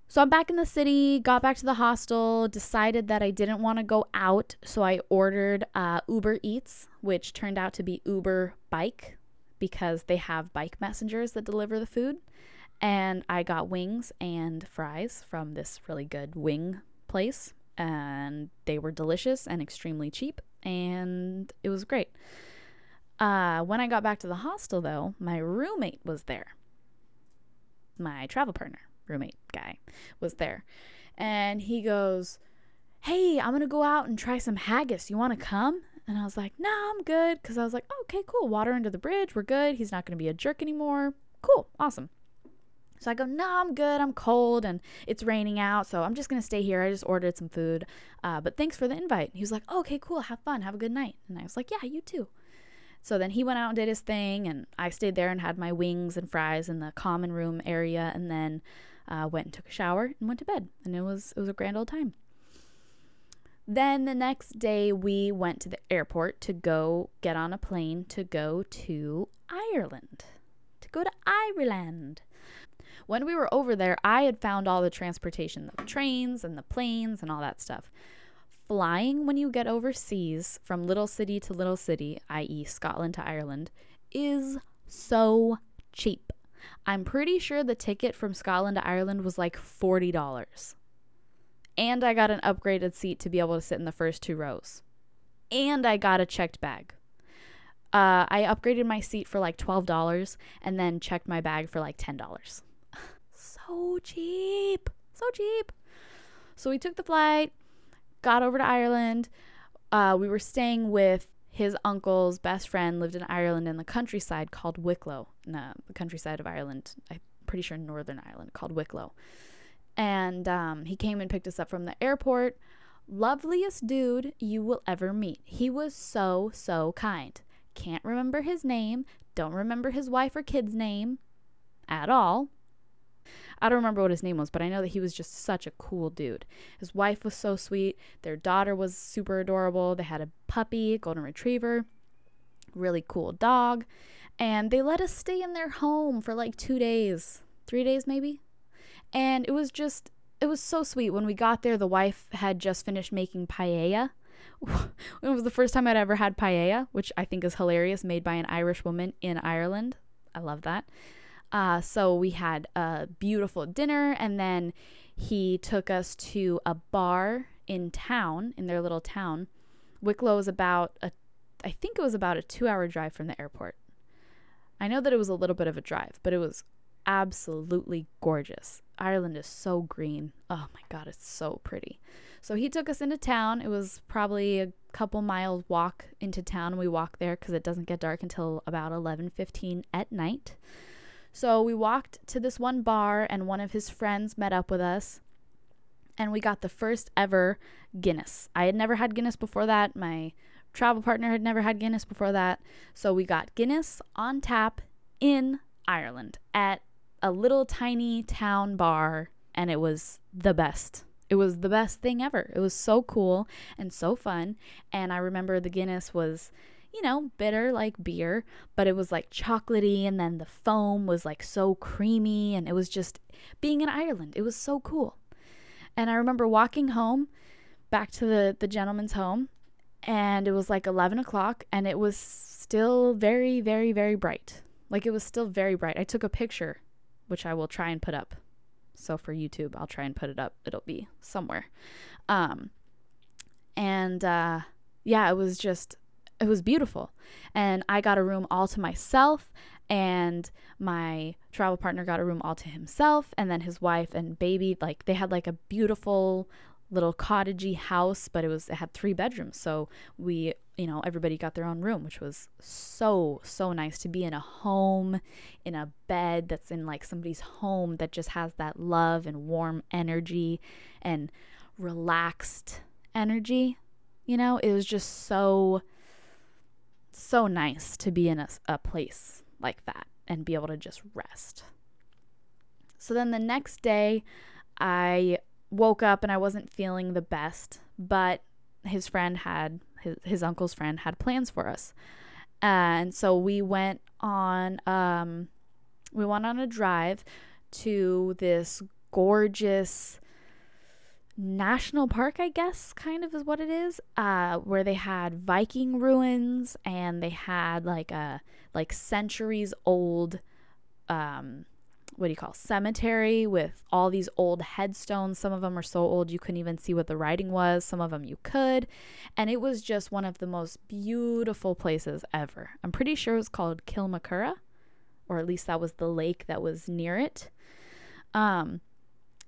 So I'm back in the city, got back to the hostel, decided that I didn't want to go out. So I ordered uh, Uber Eats, which turned out to be Uber Bike because they have bike messengers that deliver the food. And I got wings and fries from this really good wing place. And they were delicious and extremely cheap. And it was great. Uh, when I got back to the hostel, though, my roommate was there, my travel partner roommate guy was there. And he goes, Hey, I'm going to go out and try some haggis. You want to come? And I was like, No, nah, I'm good. Because I was like, Okay, cool. Water under the bridge. We're good. He's not going to be a jerk anymore. Cool. Awesome. So I go, No, I'm good. I'm cold and it's raining out. So I'm just going to stay here. I just ordered some food. Uh, but thanks for the invite. He was like, Okay, cool. Have fun. Have a good night. And I was like, Yeah, you too. So then he went out and did his thing, and I stayed there and had my wings and fries in the common room area. And then uh, went and took a shower and went to bed and it was it was a grand old time then the next day we went to the airport to go get on a plane to go to Ireland to go to Ireland when we were over there I had found all the transportation the trains and the planes and all that stuff flying when you get overseas from little city to little city i.e. Scotland to Ireland is so cheap I'm pretty sure the ticket from Scotland to Ireland was like $40. And I got an upgraded seat to be able to sit in the first two rows. And I got a checked bag. Uh, I upgraded my seat for like $12 and then checked my bag for like $10. so cheap. So cheap. So we took the flight, got over to Ireland. Uh, we were staying with his uncle's best friend lived in Ireland in the countryside called Wicklow. No, the countryside of Ireland. I'm pretty sure Northern Ireland called Wicklow. And um, he came and picked us up from the airport. Loveliest dude you will ever meet. He was so, so kind. Can't remember his name. Don't remember his wife or kid's name at all. I don't remember what his name was, but I know that he was just such a cool dude. His wife was so sweet. Their daughter was super adorable. They had a puppy, golden retriever, really cool dog. And they let us stay in their home for like two days, three days maybe. And it was just, it was so sweet. When we got there, the wife had just finished making paella. it was the first time I'd ever had paella, which I think is hilarious, made by an Irish woman in Ireland. I love that. Uh, so we had a beautiful dinner, and then he took us to a bar in town, in their little town. Wicklow is about a, I think it was about a two hour drive from the airport. I know that it was a little bit of a drive, but it was absolutely gorgeous. Ireland is so green. Oh my God, it's so pretty. So he took us into town. It was probably a couple miles walk into town. We walked there because it doesn't get dark until about 11:15 at night. So we walked to this one bar, and one of his friends met up with us, and we got the first ever Guinness. I had never had Guinness before that. My travel partner had never had Guinness before that. So we got Guinness on tap in Ireland at a little tiny town bar, and it was the best. It was the best thing ever. It was so cool and so fun. And I remember the Guinness was you know, bitter like beer, but it was like chocolatey and then the foam was like so creamy and it was just being in Ireland. It was so cool. And I remember walking home back to the, the gentleman's home and it was like 11 o'clock and it was still very, very, very bright. Like it was still very bright. I took a picture, which I will try and put up. So for YouTube, I'll try and put it up. It'll be somewhere. Um, and uh, yeah, it was just it was beautiful. And I got a room all to myself, and my travel partner got a room all to himself, and then his wife and baby, like they had like a beautiful little cottagey house, but it was it had three bedrooms. So we, you know, everybody got their own room, which was so so nice to be in a home, in a bed that's in like somebody's home that just has that love and warm energy and relaxed energy. You know, it was just so so nice to be in a, a place like that and be able to just rest. So then the next day, I woke up and I wasn't feeling the best, but his friend had his, his uncle's friend had plans for us. And so we went on um we went on a drive to this gorgeous national park, I guess, kind of is what it is, uh, where they had Viking ruins and they had like a like centuries old um what do you call cemetery with all these old headstones. Some of them are so old you couldn't even see what the writing was. Some of them you could. And it was just one of the most beautiful places ever. I'm pretty sure it was called Kilmacurragh or at least that was the lake that was near it. Um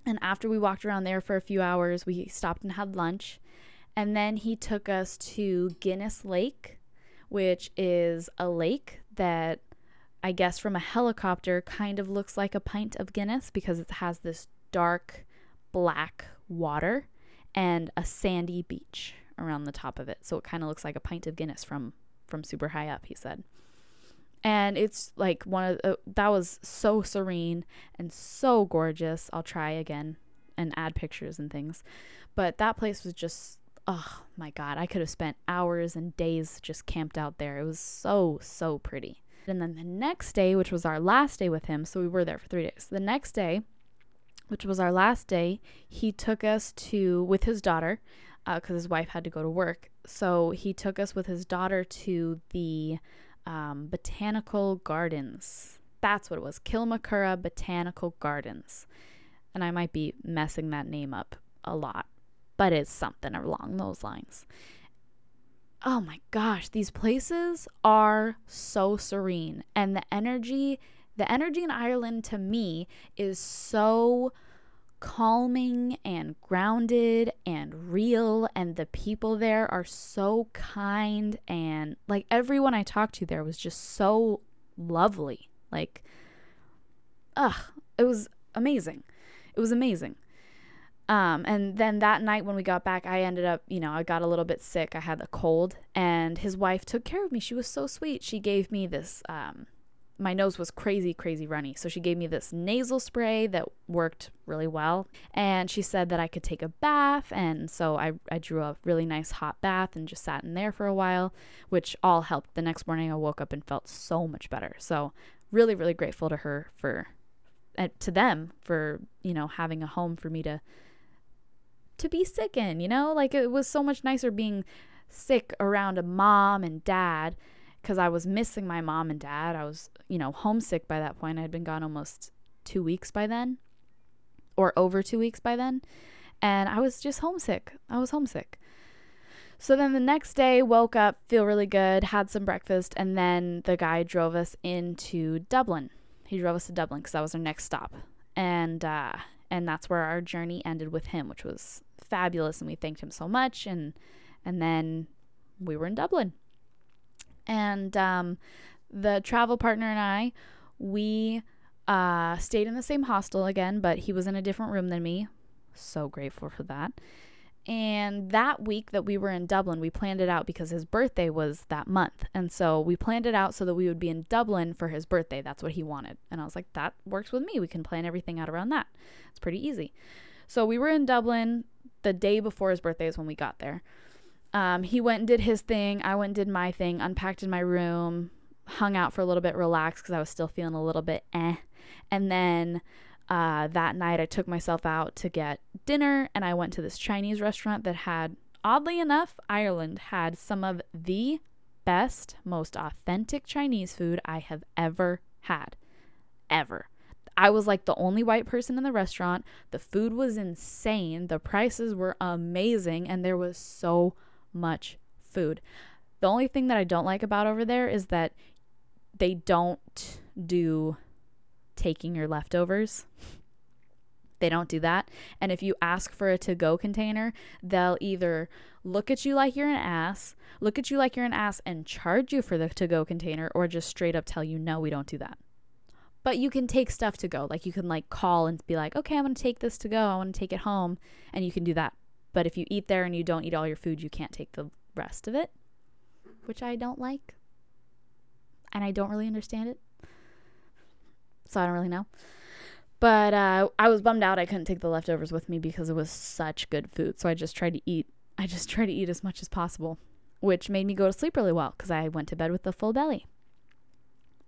and after we walked around there for a few hours we stopped and had lunch and then he took us to guinness lake which is a lake that I guess from a helicopter kind of looks like a pint of Guinness because it has this dark black water and a sandy beach around the top of it. So it kind of looks like a pint of Guinness from from super high up, he said. And it's like one of the, that was so serene and so gorgeous. I'll try again and add pictures and things. But that place was just oh my god, I could have spent hours and days just camped out there. It was so so pretty. And then the next day, which was our last day with him, so we were there for three days. The next day, which was our last day, he took us to, with his daughter, because uh, his wife had to go to work. So he took us with his daughter to the um, botanical gardens. That's what it was Kilmacurragh Botanical Gardens. And I might be messing that name up a lot, but it's something along those lines oh my gosh, these places are so serene. And the energy, the energy in Ireland to me is so calming and grounded and real. And the people there are so kind. And like everyone I talked to there was just so lovely. Like, ugh, it was amazing. It was amazing. Um, and then that night when we got back, I ended up, you know, I got a little bit sick. I had a cold, and his wife took care of me. She was so sweet. She gave me this. Um, my nose was crazy, crazy runny. So she gave me this nasal spray that worked really well. And she said that I could take a bath. And so I, I drew a really nice hot bath and just sat in there for a while, which all helped. The next morning I woke up and felt so much better. So really, really grateful to her for, to them for, you know, having a home for me to to be sick in, you know? Like it was so much nicer being sick around a mom and dad because I was missing my mom and dad. I was, you know, homesick by that point. I had been gone almost two weeks by then, or over two weeks by then. And I was just homesick. I was homesick. So then the next day, woke up, feel really good, had some breakfast, and then the guy drove us into Dublin. He drove us to Dublin because that was our next stop. And, uh, and that's where our journey ended with him, which was fabulous and we thanked him so much and and then we were in Dublin. And um, the travel partner and I, we uh, stayed in the same hostel again, but he was in a different room than me. So grateful for that. And that week that we were in Dublin, we planned it out because his birthday was that month. And so we planned it out so that we would be in Dublin for his birthday. That's what he wanted. And I was like, that works with me. We can plan everything out around that. It's pretty easy. So we were in Dublin the day before his birthday is when we got there. Um, he went and did his thing. I went and did my thing, unpacked in my room, hung out for a little bit, relaxed because I was still feeling a little bit eh. And then uh, that night, I took myself out to get dinner and I went to this Chinese restaurant that had, oddly enough, Ireland had some of the best, most authentic Chinese food I have ever had. Ever. I was like the only white person in the restaurant. The food was insane. The prices were amazing. And there was so much food. The only thing that I don't like about over there is that they don't do taking your leftovers. They don't do that. And if you ask for a to go container, they'll either look at you like you're an ass, look at you like you're an ass and charge you for the to go container, or just straight up tell you, no, we don't do that. But you can take stuff to go. Like you can like call and be like, okay, I'm going to take this to go. I want to take it home. And you can do that. But if you eat there and you don't eat all your food, you can't take the rest of it, which I don't like. And I don't really understand it. So I don't really know. But uh, I was bummed out I couldn't take the leftovers with me because it was such good food. So I just tried to eat. I just tried to eat as much as possible, which made me go to sleep really well because I went to bed with a full belly.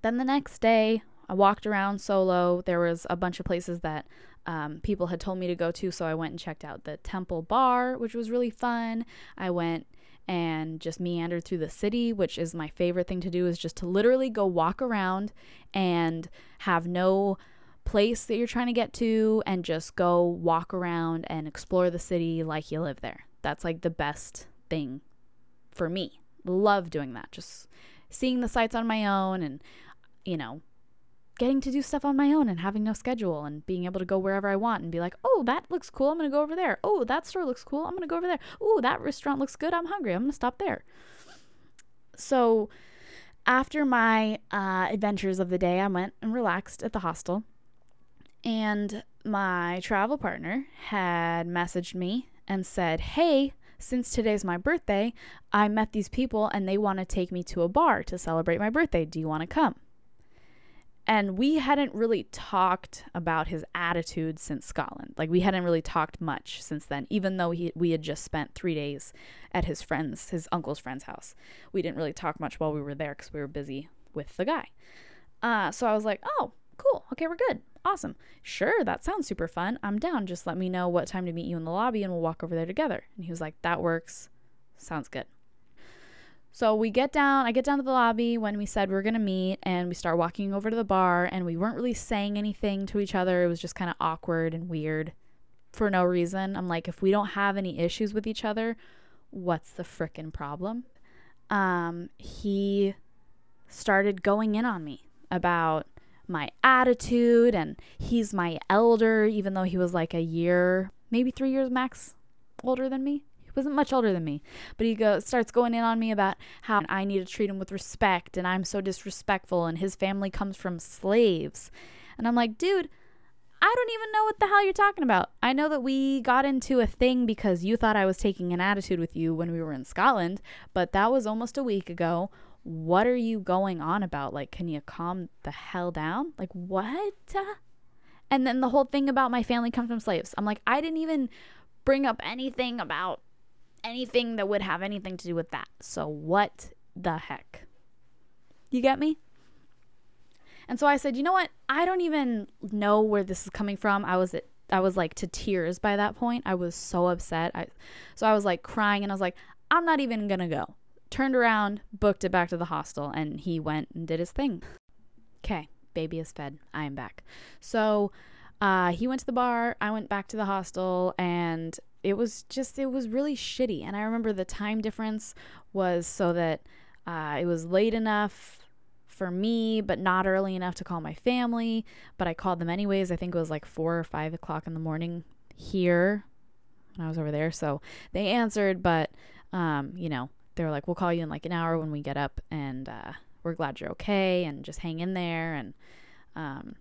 Then the next day, I walked around solo. There was a bunch of places that um, people had told me to go to, so I went and checked out the Temple Bar, which was really fun. I went and just meandered through the city, which is my favorite thing to do, is just to literally go walk around and have no place that you're trying to get to and just go walk around and explore the city like you live there. That's like the best thing for me. Love doing that. Just seeing the sights on my own and, you know, getting to do stuff on my own and having no schedule and being able to go wherever I want and be like, oh, that looks cool. I'm going to go over there. Oh, that store looks cool. I'm going to go over there. Oh, that restaurant looks good. I'm hungry. I'm going to stop there. So, after my uh, adventures of the day, I went and relaxed at the hostel and my travel partner had messaged me and said, Hey, since today's my birthday, I met these people and they want to take me to a bar to celebrate my birthday. Do you want to come? And we hadn't really talked about his attitude since Scotland. Like, we hadn't really talked much since then, even though he, we had just spent three days at his friend's, his uncle's friend's house. We didn't really talk much while we were there because we were busy with the guy. Uh, so I was like, oh, cool. Okay, we're good. Awesome. Sure, that sounds super fun. I'm down. Just let me know what time to meet you in the lobby and we'll walk over there together. And he was like, That works. Sounds good. So we get down, I get down to the lobby when we said we are going to meet, and we start walking over to the bar, and we weren't really saying anything to each other. It was just kind of awkward and weird for no reason. I'm like, if we don't have any issues with each other, what's the frickin' problem? Um, he started going in on me about my attitude and he's my elder even though he was like a year maybe three years max older than me wasn't much older than me but he goes starts going in on me about how i need to treat him with respect and i'm so disrespectful and his family comes from slaves and i'm like dude I don't even know what the hell you're talking about. I know that we got into a thing because you thought I was taking an attitude with you when we were in Scotland, but that was almost a week ago what are you going on about? Like, can you calm the hell down? Like, what? And then the whole thing about my family comes from slaves. I'm like, I didn't even bring up anything about anything that would have anything to do with that. So, what the heck? You get me? And so I said, you know what? I don't even know where this is coming from. I was at, I was like to tears by that point. I was so upset. I, so I was like crying and I was like, I'm not even gonna go turned around, booked it back to the hostel, and he went and did his thing. Okay, baby is fed. I am back. So uh, he went to the bar, I went back to the hostel, and it was just, it was really shitty. And I remember the time difference was so that uh, it was late enough for me, but not early enough to call my family. But I called them anyways. I think it was like four or five o'clock in the morning here when I was over there. So they answered, but, um, you know, they were like, we'll call you in like an hour when we get up, and uh, we're glad you're okay, and just hang in there. And um,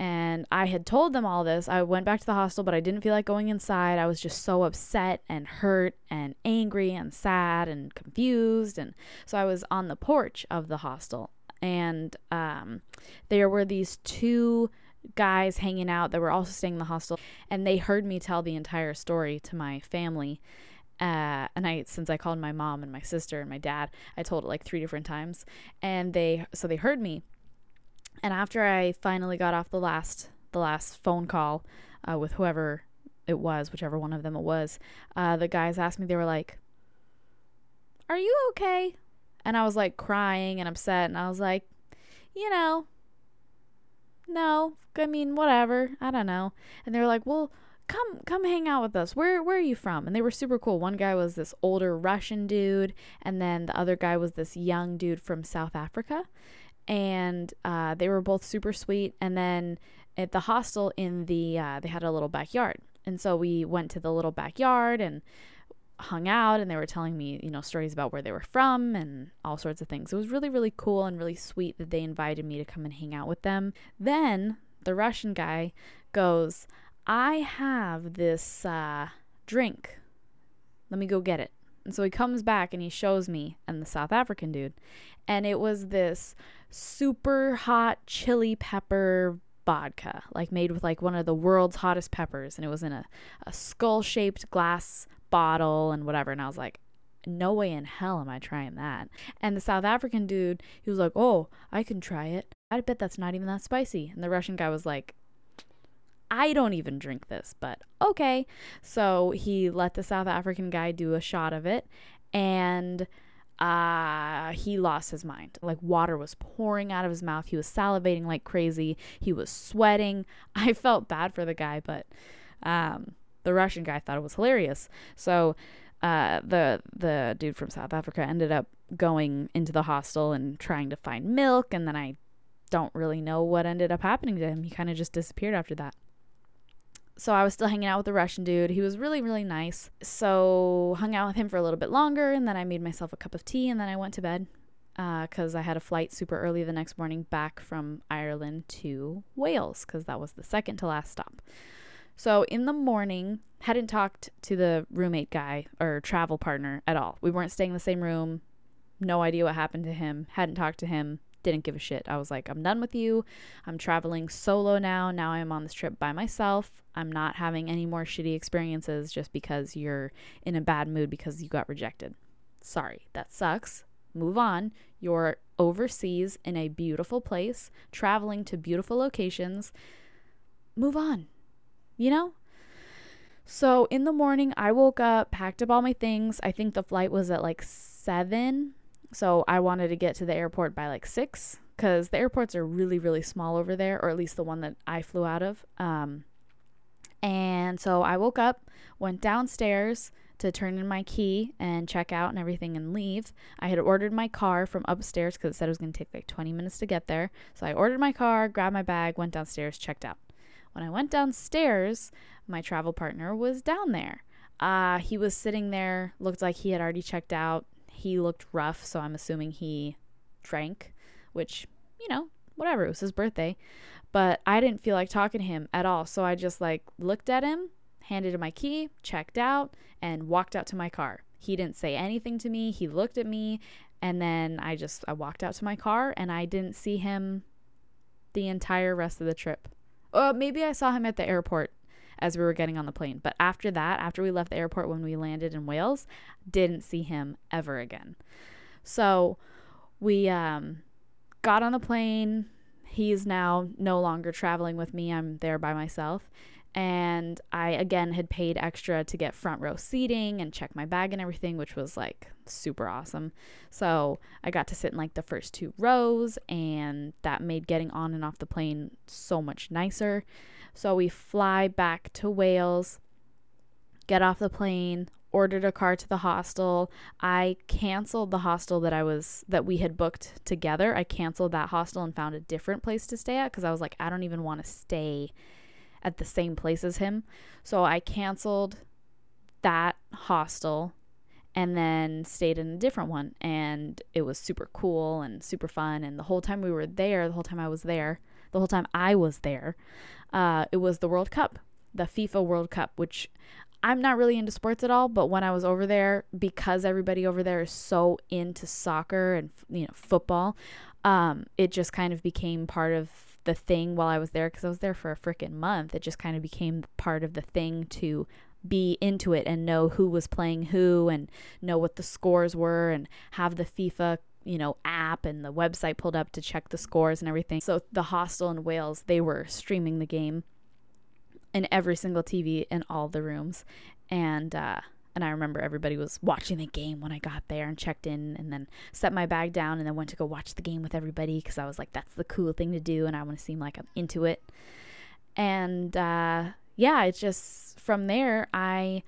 and I had told them all this. I went back to the hostel, but I didn't feel like going inside. I was just so upset and hurt and angry and sad and confused. And so I was on the porch of the hostel, and um, there were these two guys hanging out that were also staying in the hostel, and they heard me tell the entire story to my family uh, and I since I called my mom and my sister and my dad, I told it like three different times, and they so they heard me. And after I finally got off the last the last phone call uh, with whoever it was, whichever one of them it was, uh, the guys asked me. They were like, "Are you okay?" And I was like crying and upset, and I was like, "You know, no. I mean, whatever. I don't know." And they were like, "Well." come come hang out with us. Where where are you from? And they were super cool. One guy was this older Russian dude, and then the other guy was this young dude from South Africa. And uh, they were both super sweet. And then at the hostel in the uh, they had a little backyard. And so we went to the little backyard and hung out and they were telling me you know stories about where they were from and all sorts of things. It was really really cool and really sweet that they invited me to come and hang out with them. Then the russian guy goes i have this uh, drink. Let me go get it. And so he comes back and he shows me and the south african dude. And it was this super hot chili pepper vodka, like made with like one of the world's hottest peppers, and it was in a, a skull shaped glass bottle and whatever. And I was like, no way in hell am I trying that. And the South African dude, he was like, oh, I can try it. I bet that's not even that spicy. And the Russian guy was like, I don't even drink this, but okay. So he let the South African guy do a shot of it. And uh, he lost his mind. Like water was pouring out of his mouth. He was salivating like crazy. He was sweating. I felt bad for the guy, but um, the Russian guy thought it was hilarious. So uh, the the dude from South Africa ended up going into the hostel and trying to find milk, and then I don't really know what ended up happening to him. He kind of just disappeared after that so I was still hanging out with the Russian dude. He was really, really nice. So hung out with him for a little bit longer, and then I made myself a cup of tea, and then I went to bed because uh, I had a flight super early the next morning back from Ireland to Wales because that was the second to last stop. So in the morning, hadn't talked to the roommate guy or travel partner at all. We weren't staying in the same room. No idea what happened to him. Hadn't talked to him didn't give a shit. I was like, I'm done with you. I'm traveling solo now. Now I'm on this trip by myself. I'm not having any more shitty experiences just because you're in a bad mood because you got rejected. Sorry, that sucks. Move on. You're overseas in a beautiful place, traveling to beautiful locations. Move on. You know? So in the morning, I woke up, packed up all my things. I think the flight was at like seven so I wanted to get to the airport by like six because the airports are really, really small over there, or at least the one that I flew out of. Um, and so I woke up, went downstairs to turn in my key and check out and everything and leave. I had ordered my car from upstairs because it said it was going to take like 20 minutes to get there. So I ordered my car, grabbed my bag, went downstairs, checked out. When I went downstairs, my travel partner was down there. Uh, he was sitting there, looked like he had already checked out, he looked rough, so I'm assuming he drank, which, you know, whatever, it was his birthday. But I didn't feel like talking to him at all, so I just like looked at him, handed him my key, checked out, and walked out to my car. He didn't say anything to me. He looked at me, and then I just I walked out to my car and I didn't see him the entire rest of the trip. Uh, maybe I saw him at the airport as we were getting on the plane. But after that, after we left the airport when we landed in Wales, didn't see him ever again. So we um, got on the plane. He's now no longer traveling with me. I'm there by myself. And I again had paid extra to get front row seating and check my bag and everything, which was like super awesome. So I got to sit in like the first two rows, and that made getting on and off the plane so much nicer. So we fly back to Wales, get off the plane, ordered a car to the hostel. I canceled the hostel that I was that we had booked together. I canceled that hostel and found a different place to stay at cuz I was like I don't even want to stay at the same place as him. So I canceled that hostel and then stayed in a different one and it was super cool and super fun and the whole time we were there, the whole time I was there, the whole time I was there, uh, it was the World Cup, the FIFA World Cup, which I'm not really into sports at all, but when I was over there, because everybody over there is so into soccer and you know football, um, it just kind of became part of the thing while I was there because I was there for a freaking month. It just kind of became part of the thing to be into it and know who was playing who and know what the scores were and have the FIFA you know, app and the website pulled up to check the scores and everything. So the hostel in Wales, they were streaming the game in every single TV in all the rooms. And uh and I remember everybody was watching the game when I got there and checked in and then set my bag down and then went to go watch the game with everybody because I was like, that's the cool thing to do and I want to seem like I'm into it. And uh, yeah, it's just from there, I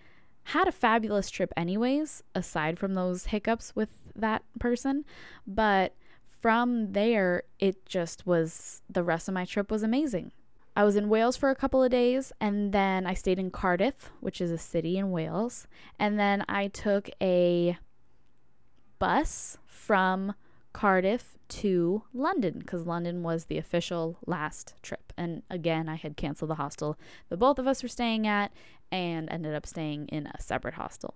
had a fabulous trip, anyways, aside from those hiccups with that person. But from there, it just was the rest of my trip was amazing. I was in Wales for a couple of days and then I stayed in Cardiff, which is a city in Wales. And then I took a bus from Cardiff to London because London was the official last trip. And again, I had canceled the hostel that both of us were staying at and ended up staying in a separate hostel,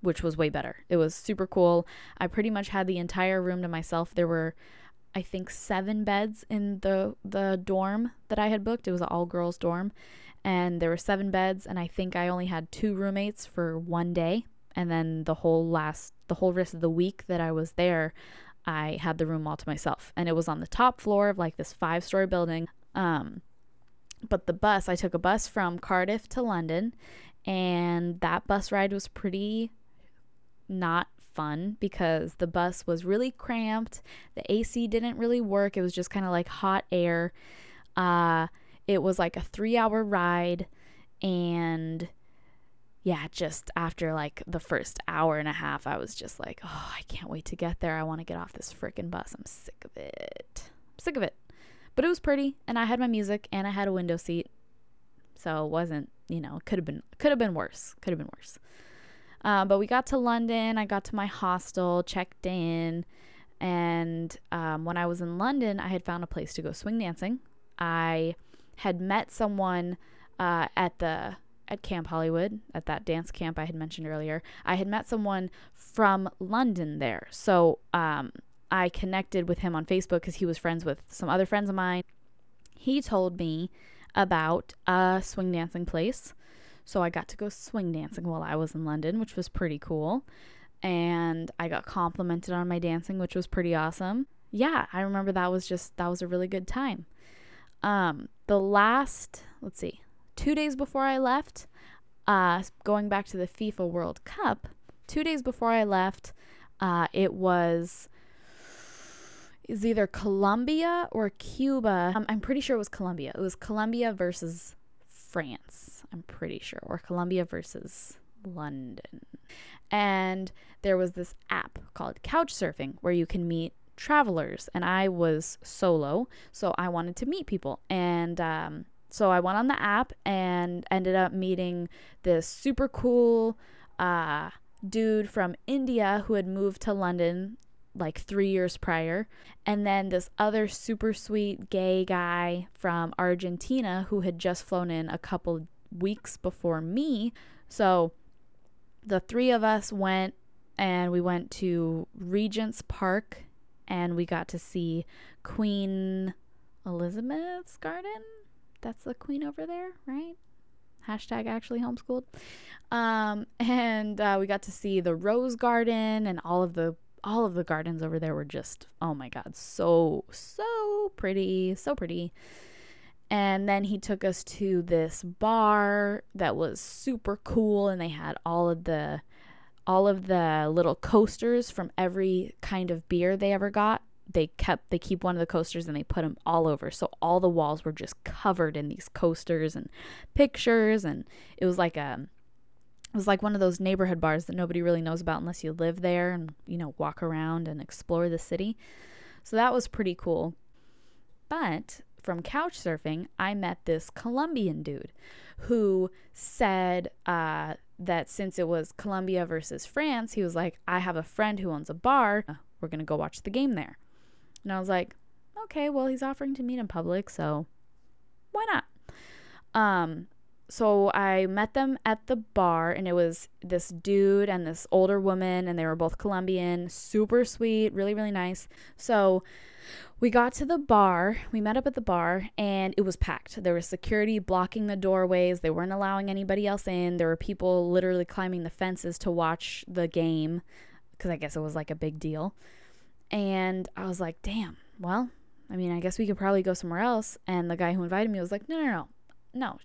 which was way better. It was super cool. I pretty much had the entire room to myself. There were I think seven beds in the the dorm that I had booked. It was an all girls dorm, and there were seven beds, and I think I only had two roommates for one day, and then the whole last the whole rest of the week that I was there, I had the room all to myself, and it was on the top floor of like this five story building. Um, but the bus, I took a bus from Cardiff to London, and that bus ride was pretty not fun because the bus was really cramped. The AC didn't really work. It was just kind of like hot air. Uh, it was like a three hour ride. And yeah, just after like the first hour and a half, I was just like, oh, I can't wait to get there. I want to get off this freaking bus. I'm sick of it. I'm sick of it. But it was pretty, and I had my music, and I had a window seat, so it wasn't, you know, could have been could have been worse. Could have been worse. Uh, but we got to London. I got to my hostel, checked in. And um, when I was in London, I had found a place to go swing dancing. I had met someone uh, at the at Camp Hollywood at that dance camp I had mentioned earlier. I had met someone from London there, so um, I connected with him on Facebook because he was friends with some other friends of mine. He told me about a swing dancing place so I got to go swing dancing while I was in London, which was pretty cool. And I got complimented on my dancing, which was pretty awesome. Yeah, I remember that was just that was a really good time. Um, the last, let's see, 2 days before I left, uh going back to the FIFA World Cup, 2 days before I left, uh it was is either Colombia or Cuba. Um, I'm pretty sure it was Colombia. It was Colombia versus France, I'm pretty sure, or Colombia versus London. And there was this app called Couchsurfing where you can meet travelers. And I was solo, so I wanted to meet people. And um, so I went on the app and ended up meeting this super cool uh, dude from India who had moved to London like three years prior. And then this other super sweet gay guy from Argentina who had just flown in a couple weeks before me. So the three of us went and we went to Regent's Park and we got to see Queen Elizabeth's garden. That's the queen over there, right? Hashtag actually homeschooled. Um, and uh, we got to see the rose garden and all of the all of the gardens over there were just oh my god so so pretty so pretty and then he took us to this bar that was super cool and they had all of the all of the little coasters from every kind of beer they ever got. They kept they keep one of the coasters and they put them all over. So all the walls were just covered in these coasters and pictures and it was like a it was like one of those neighborhood bars that nobody really knows about unless you live there and you know walk around and explore the city. So that was pretty cool. But from couch surfing i met this colombian dude who said uh, that since it was colombia versus france he was like i have a friend who owns a bar. We're going to go watch the game there. And i was like okay well he's offering to meet in public so why not? Um so I met them at the bar, and it was this dude and this older woman, and they were both Colombian, super sweet, really, really nice. So we got to the bar, we met up at the bar, and it was packed. There was security blocking the doorways, they weren't allowing anybody else in. There were people literally climbing the fences to watch the game because I guess it was like a big deal. And I was like, damn, well, I mean, I guess we could probably go somewhere else. And the guy who invited me was like, no, no, no, no,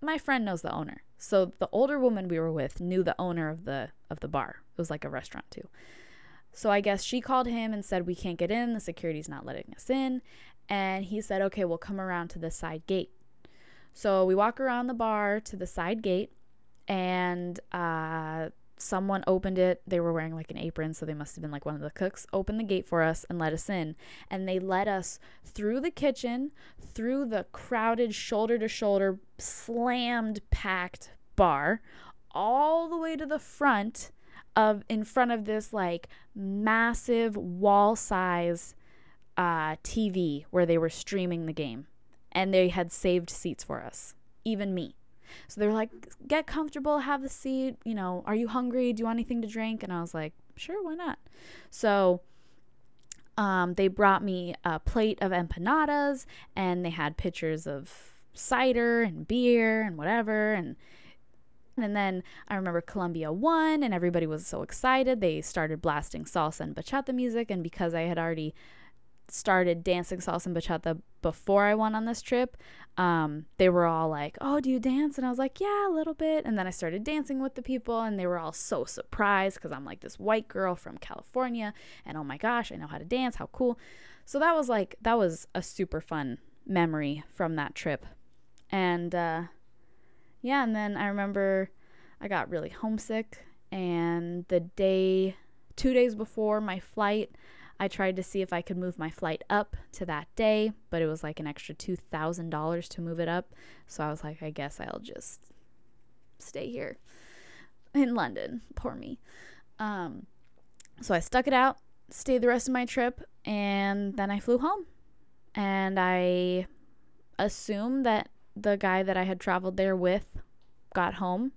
my friend knows the owner. So the older woman we were with knew the owner of the of the bar. It was like a restaurant too. So I guess she called him and said we can't get in, the security's not letting us in, and he said, "Okay, we'll come around to the side gate." So we walk around the bar to the side gate and uh someone opened it. They were wearing like an apron, so they must have been like one of the cooks. Opened the gate for us and let us in. And they led us through the kitchen, through the crowded, shoulder to shoulder, slammed, packed bar, all the way to the front of in front of this like massive wall size uh, TV where they were streaming the game. And they had saved seats for us, even me. So they were like, get comfortable, have a seat. You know, are you hungry? Do you want anything to drink? And I was like, sure, why not? So um, they brought me a plate of empanadas and they had pictures of cider and beer and whatever. And and then I remember Colombia won, and everybody was so excited. They started blasting salsa and bachata music. And because I had already started dancing salsa and bachata before I went on this trip, um, they were all like, "Oh, do you dance?" And I was like, "Yeah, a little bit." And then I started dancing with the people, and they were all so surprised because I'm like this white girl from California, and oh my gosh, I know how to dance. How cool! So that was like that was a super fun memory from that trip, and uh, yeah, and then I remember I got really homesick, and the day, two days before my flight. I tried to see if I could move my flight up to that day, but it was like an extra $2,000 to move it up. So I was like, I guess I'll just stay here in London. Poor me. Um, so I stuck it out, stayed the rest of my trip, and then I flew home. And I assumed that the guy that I had traveled there with got home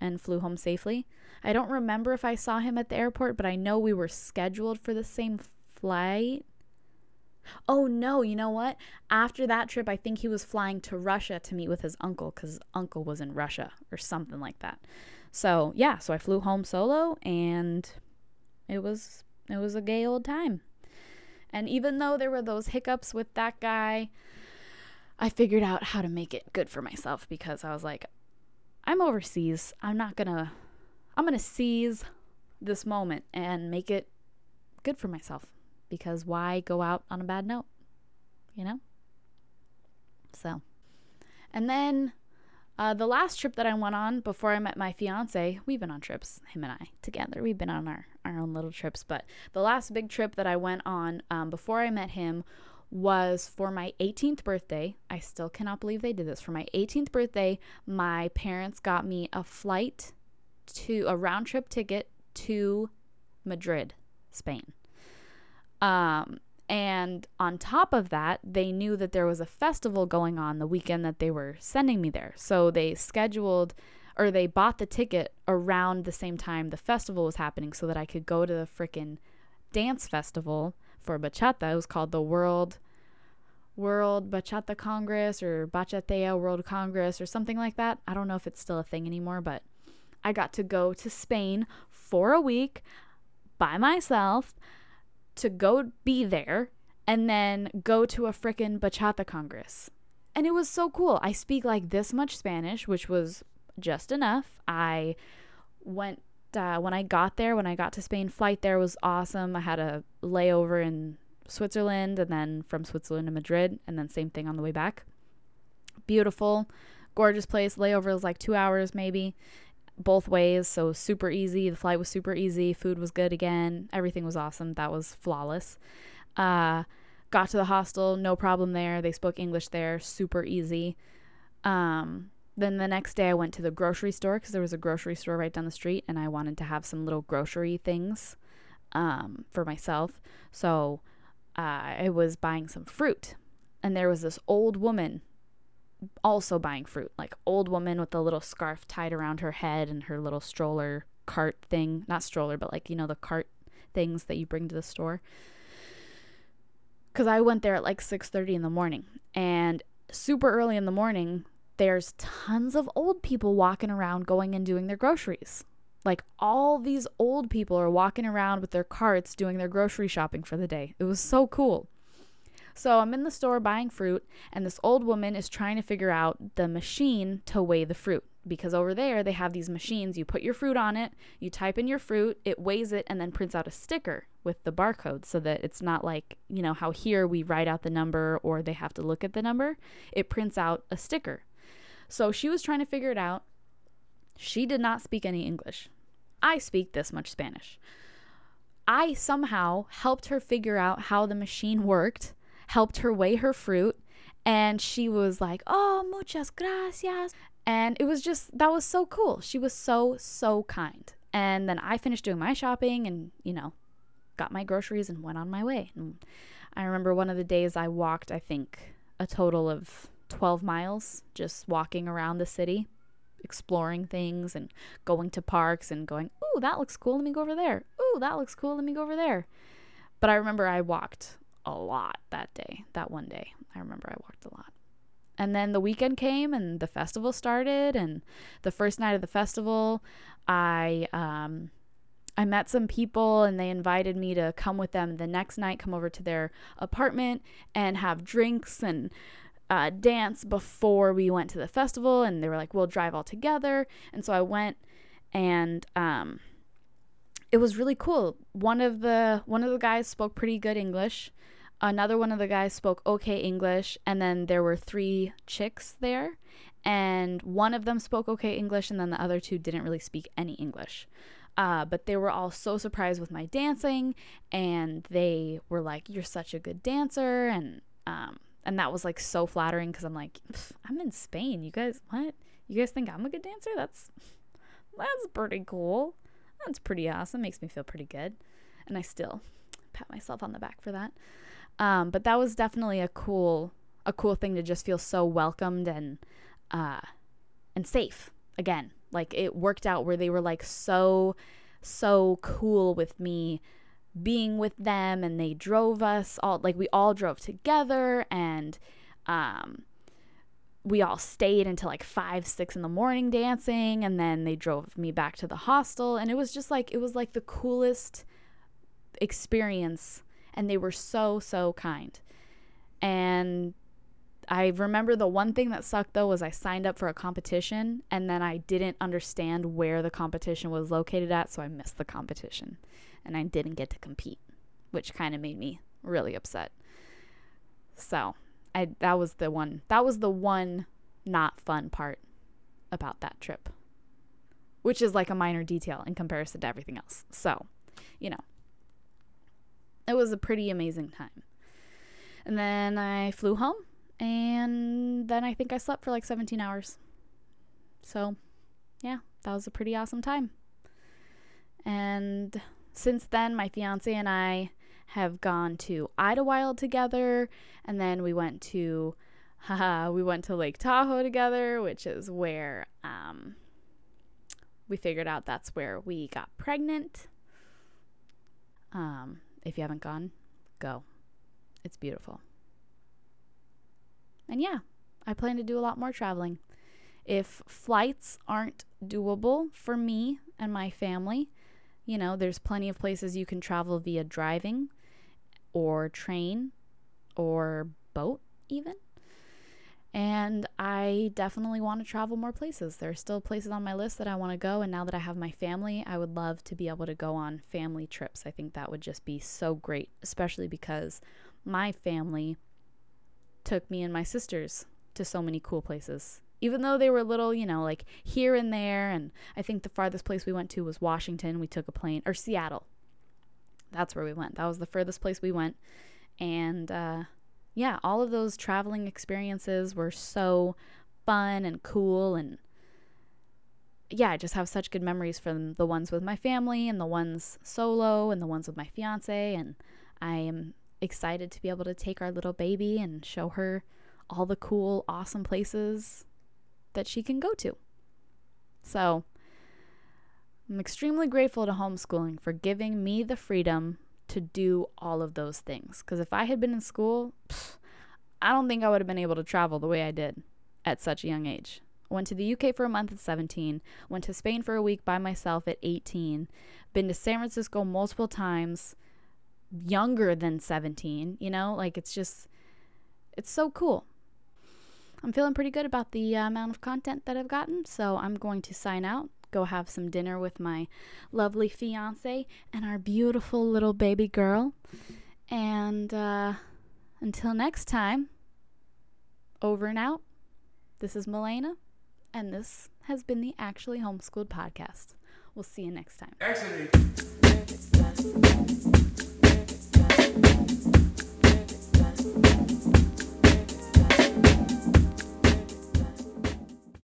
and flew home safely. I don't remember if I saw him at the airport, but I know we were scheduled for the same flight. Oh no, you know what? After that trip, I think he was flying to Russia to meet with his uncle because uncle was in Russia or something like that. So yeah, so I flew home solo and it was it was a gay old time. And even though there were those hiccups with that guy, I figured out how to make it good for myself because I was like, I'm overseas. I'm not gonna I'm gonna seize this moment and make it good for myself because why go out on a bad note? You know? So, and then uh, the last trip that I went on before I met my fiance, we've been on trips, him and I together. We've been on our, our own little trips. But the last big trip that I went on um, before I met him was for my 18th birthday. I still cannot believe they did this. For my 18th birthday, my parents got me a flight to a round trip ticket to Madrid, Spain. Um, and on top of that, they knew that there was a festival going on the weekend that they were sending me there. So they scheduled or they bought the ticket around the same time the festival was happening so that I could go to the freaking dance festival for bachata. It was called the World World Bachata Congress or Bachatea World Congress or something like that. I don't know if it's still a thing anymore, but I got to go to Spain for a week by myself to go be there and then go to a frickin' bachata congress. And it was so cool. I speak like this much Spanish, which was just enough. I went uh, when I got there, when I got to Spain, flight there was awesome. I had a layover in Switzerland and then from Switzerland to Madrid, and then same thing on the way back. Beautiful, gorgeous place. Layover was like two hours maybe both ways, so super easy. The flight was super easy. Food was good again. Everything was awesome. That was flawless. Uh, got to the hostel, no problem there. They spoke English there, super easy. Um, then the next day, I went to the grocery store because there was a grocery store right down the street, and I wanted to have some little grocery things um, for myself. So uh, I was buying some fruit, and there was this old woman also buying fruit, like old woman with a little scarf tied around her head and her little stroller cart thing, not stroller, but like you know the cart things that you bring to the store. Cuz I went there at like 6:30 in the morning and super early in the morning there's tons of old people walking around going and doing their groceries. Like all these old people are walking around with their carts doing their grocery shopping for the day. It was so cool. So I'm in the store buying fruit, and this old woman is trying to figure out the machine to weigh the fruit. Because over there, they have these machines. You put your fruit on it, you type in your fruit, it weighs it, and then prints out a sticker with the barcode so that it's not like, you know, how here we write out the number or they have to look at the number. It prints out a sticker. So she was trying to figure it out. She did not speak any English. I speak this much Spanish. I somehow helped her figure out how the machine worked, helped her weigh her fruit, and she was like, "Oh, muchas gracias." And it was just that was so cool. She was so so kind. And then I finished doing my shopping and, you know, got my groceries and went on my way. And I remember one of the days I walked, I think, a total of 12 miles just walking around the city, exploring things and going to parks and going, "Ooh, that looks cool. Let me go over there. Ooh, that looks cool. Let me go over there." But I remember I walked a lot that day, that one day. I remember I walked a lot. And then the weekend came and the festival started. And the first night of the festival, I um, I met some people and they invited me to come with them the next night, come over to their apartment and have drinks and uh, dance before we went to the festival. And they were like, "We'll drive all together." And so I went, and um, it was really cool. One of the one of the guys spoke pretty good English. Another one of the guys spoke okay English, and then there were three chicks there, and one of them spoke okay English, and then the other two didn't really speak any English. Uh, but they were all so surprised with my dancing, and they were like, "You're such a good dancer," and um, and that was like so flattering because I'm like, I'm in Spain. You guys, what? You guys think I'm a good dancer? That's that's pretty cool. That's pretty awesome. Makes me feel pretty good, and I still pat myself on the back for that. Um, but that was definitely a cool a cool thing to just feel so welcomed and uh, and safe again. Like it worked out where they were like so so cool with me being with them and they drove us all like we all drove together and um we all stayed until like five six in the morning dancing and then they drove me back to the hostel and it was just like it was like the coolest experience and they were so so kind. And I remember the one thing that sucked though was I signed up for a competition and then I didn't understand where the competition was located at, so I missed the competition and I didn't get to compete, which kind of made me really upset. So, I that was the one that was the one not fun part about that trip. Which is like a minor detail in comparison to everything else. So, you know, it was a pretty amazing time. And then I flew home and then I think I slept for like 17 hours. So, yeah, that was a pretty awesome time. And since then, my fiance and I have gone to Idyllwild together, and then we went to, haha, we went to Lake Tahoe together, which is where um, we figured out that's where we got pregnant. Um, if you haven't gone, go. It's beautiful. And yeah, I plan to do a lot more traveling. If flights aren't doable for me and my family, you know, there's plenty of places you can travel via driving or train or boat, even. And I definitely want to travel more places. There are still places on my list that I want to go. And now that I have my family, I would love to be able to go on family trips. I think that would just be so great, especially because my family took me and my sisters to so many cool places. Even though they were little, you know, like here and there. And I think the farthest place we went to was Washington. We took a plane, or Seattle. That's where we went. That was the furthest place we went. And uh, yeah, all of those traveling experiences were so fun and cool. And yeah, I just have such good memories from the ones with my family and the ones solo and the ones with my fiance. And I am excited to be able to take our little baby and show her all the cool, awesome places that she can go to. So, I'm extremely grateful to homeschooling for giving me the freedom to do all of those things. Because if I had been in school, I don't think I would have been able to travel the way I did at such a young age. Went to the UK for a month at 17, went to Spain for a week by myself at 18, been to San Francisco multiple times, younger than 17, you know? Like it's just, it's so cool. I'm feeling pretty good about the uh, amount of content that I've gotten, so I'm going to sign out, go have some dinner with my lovely fiance and our beautiful little baby girl. And uh, until next time, over and out. This is Milena, and this has been the Actually Homeschooled podcast. We'll see you next time.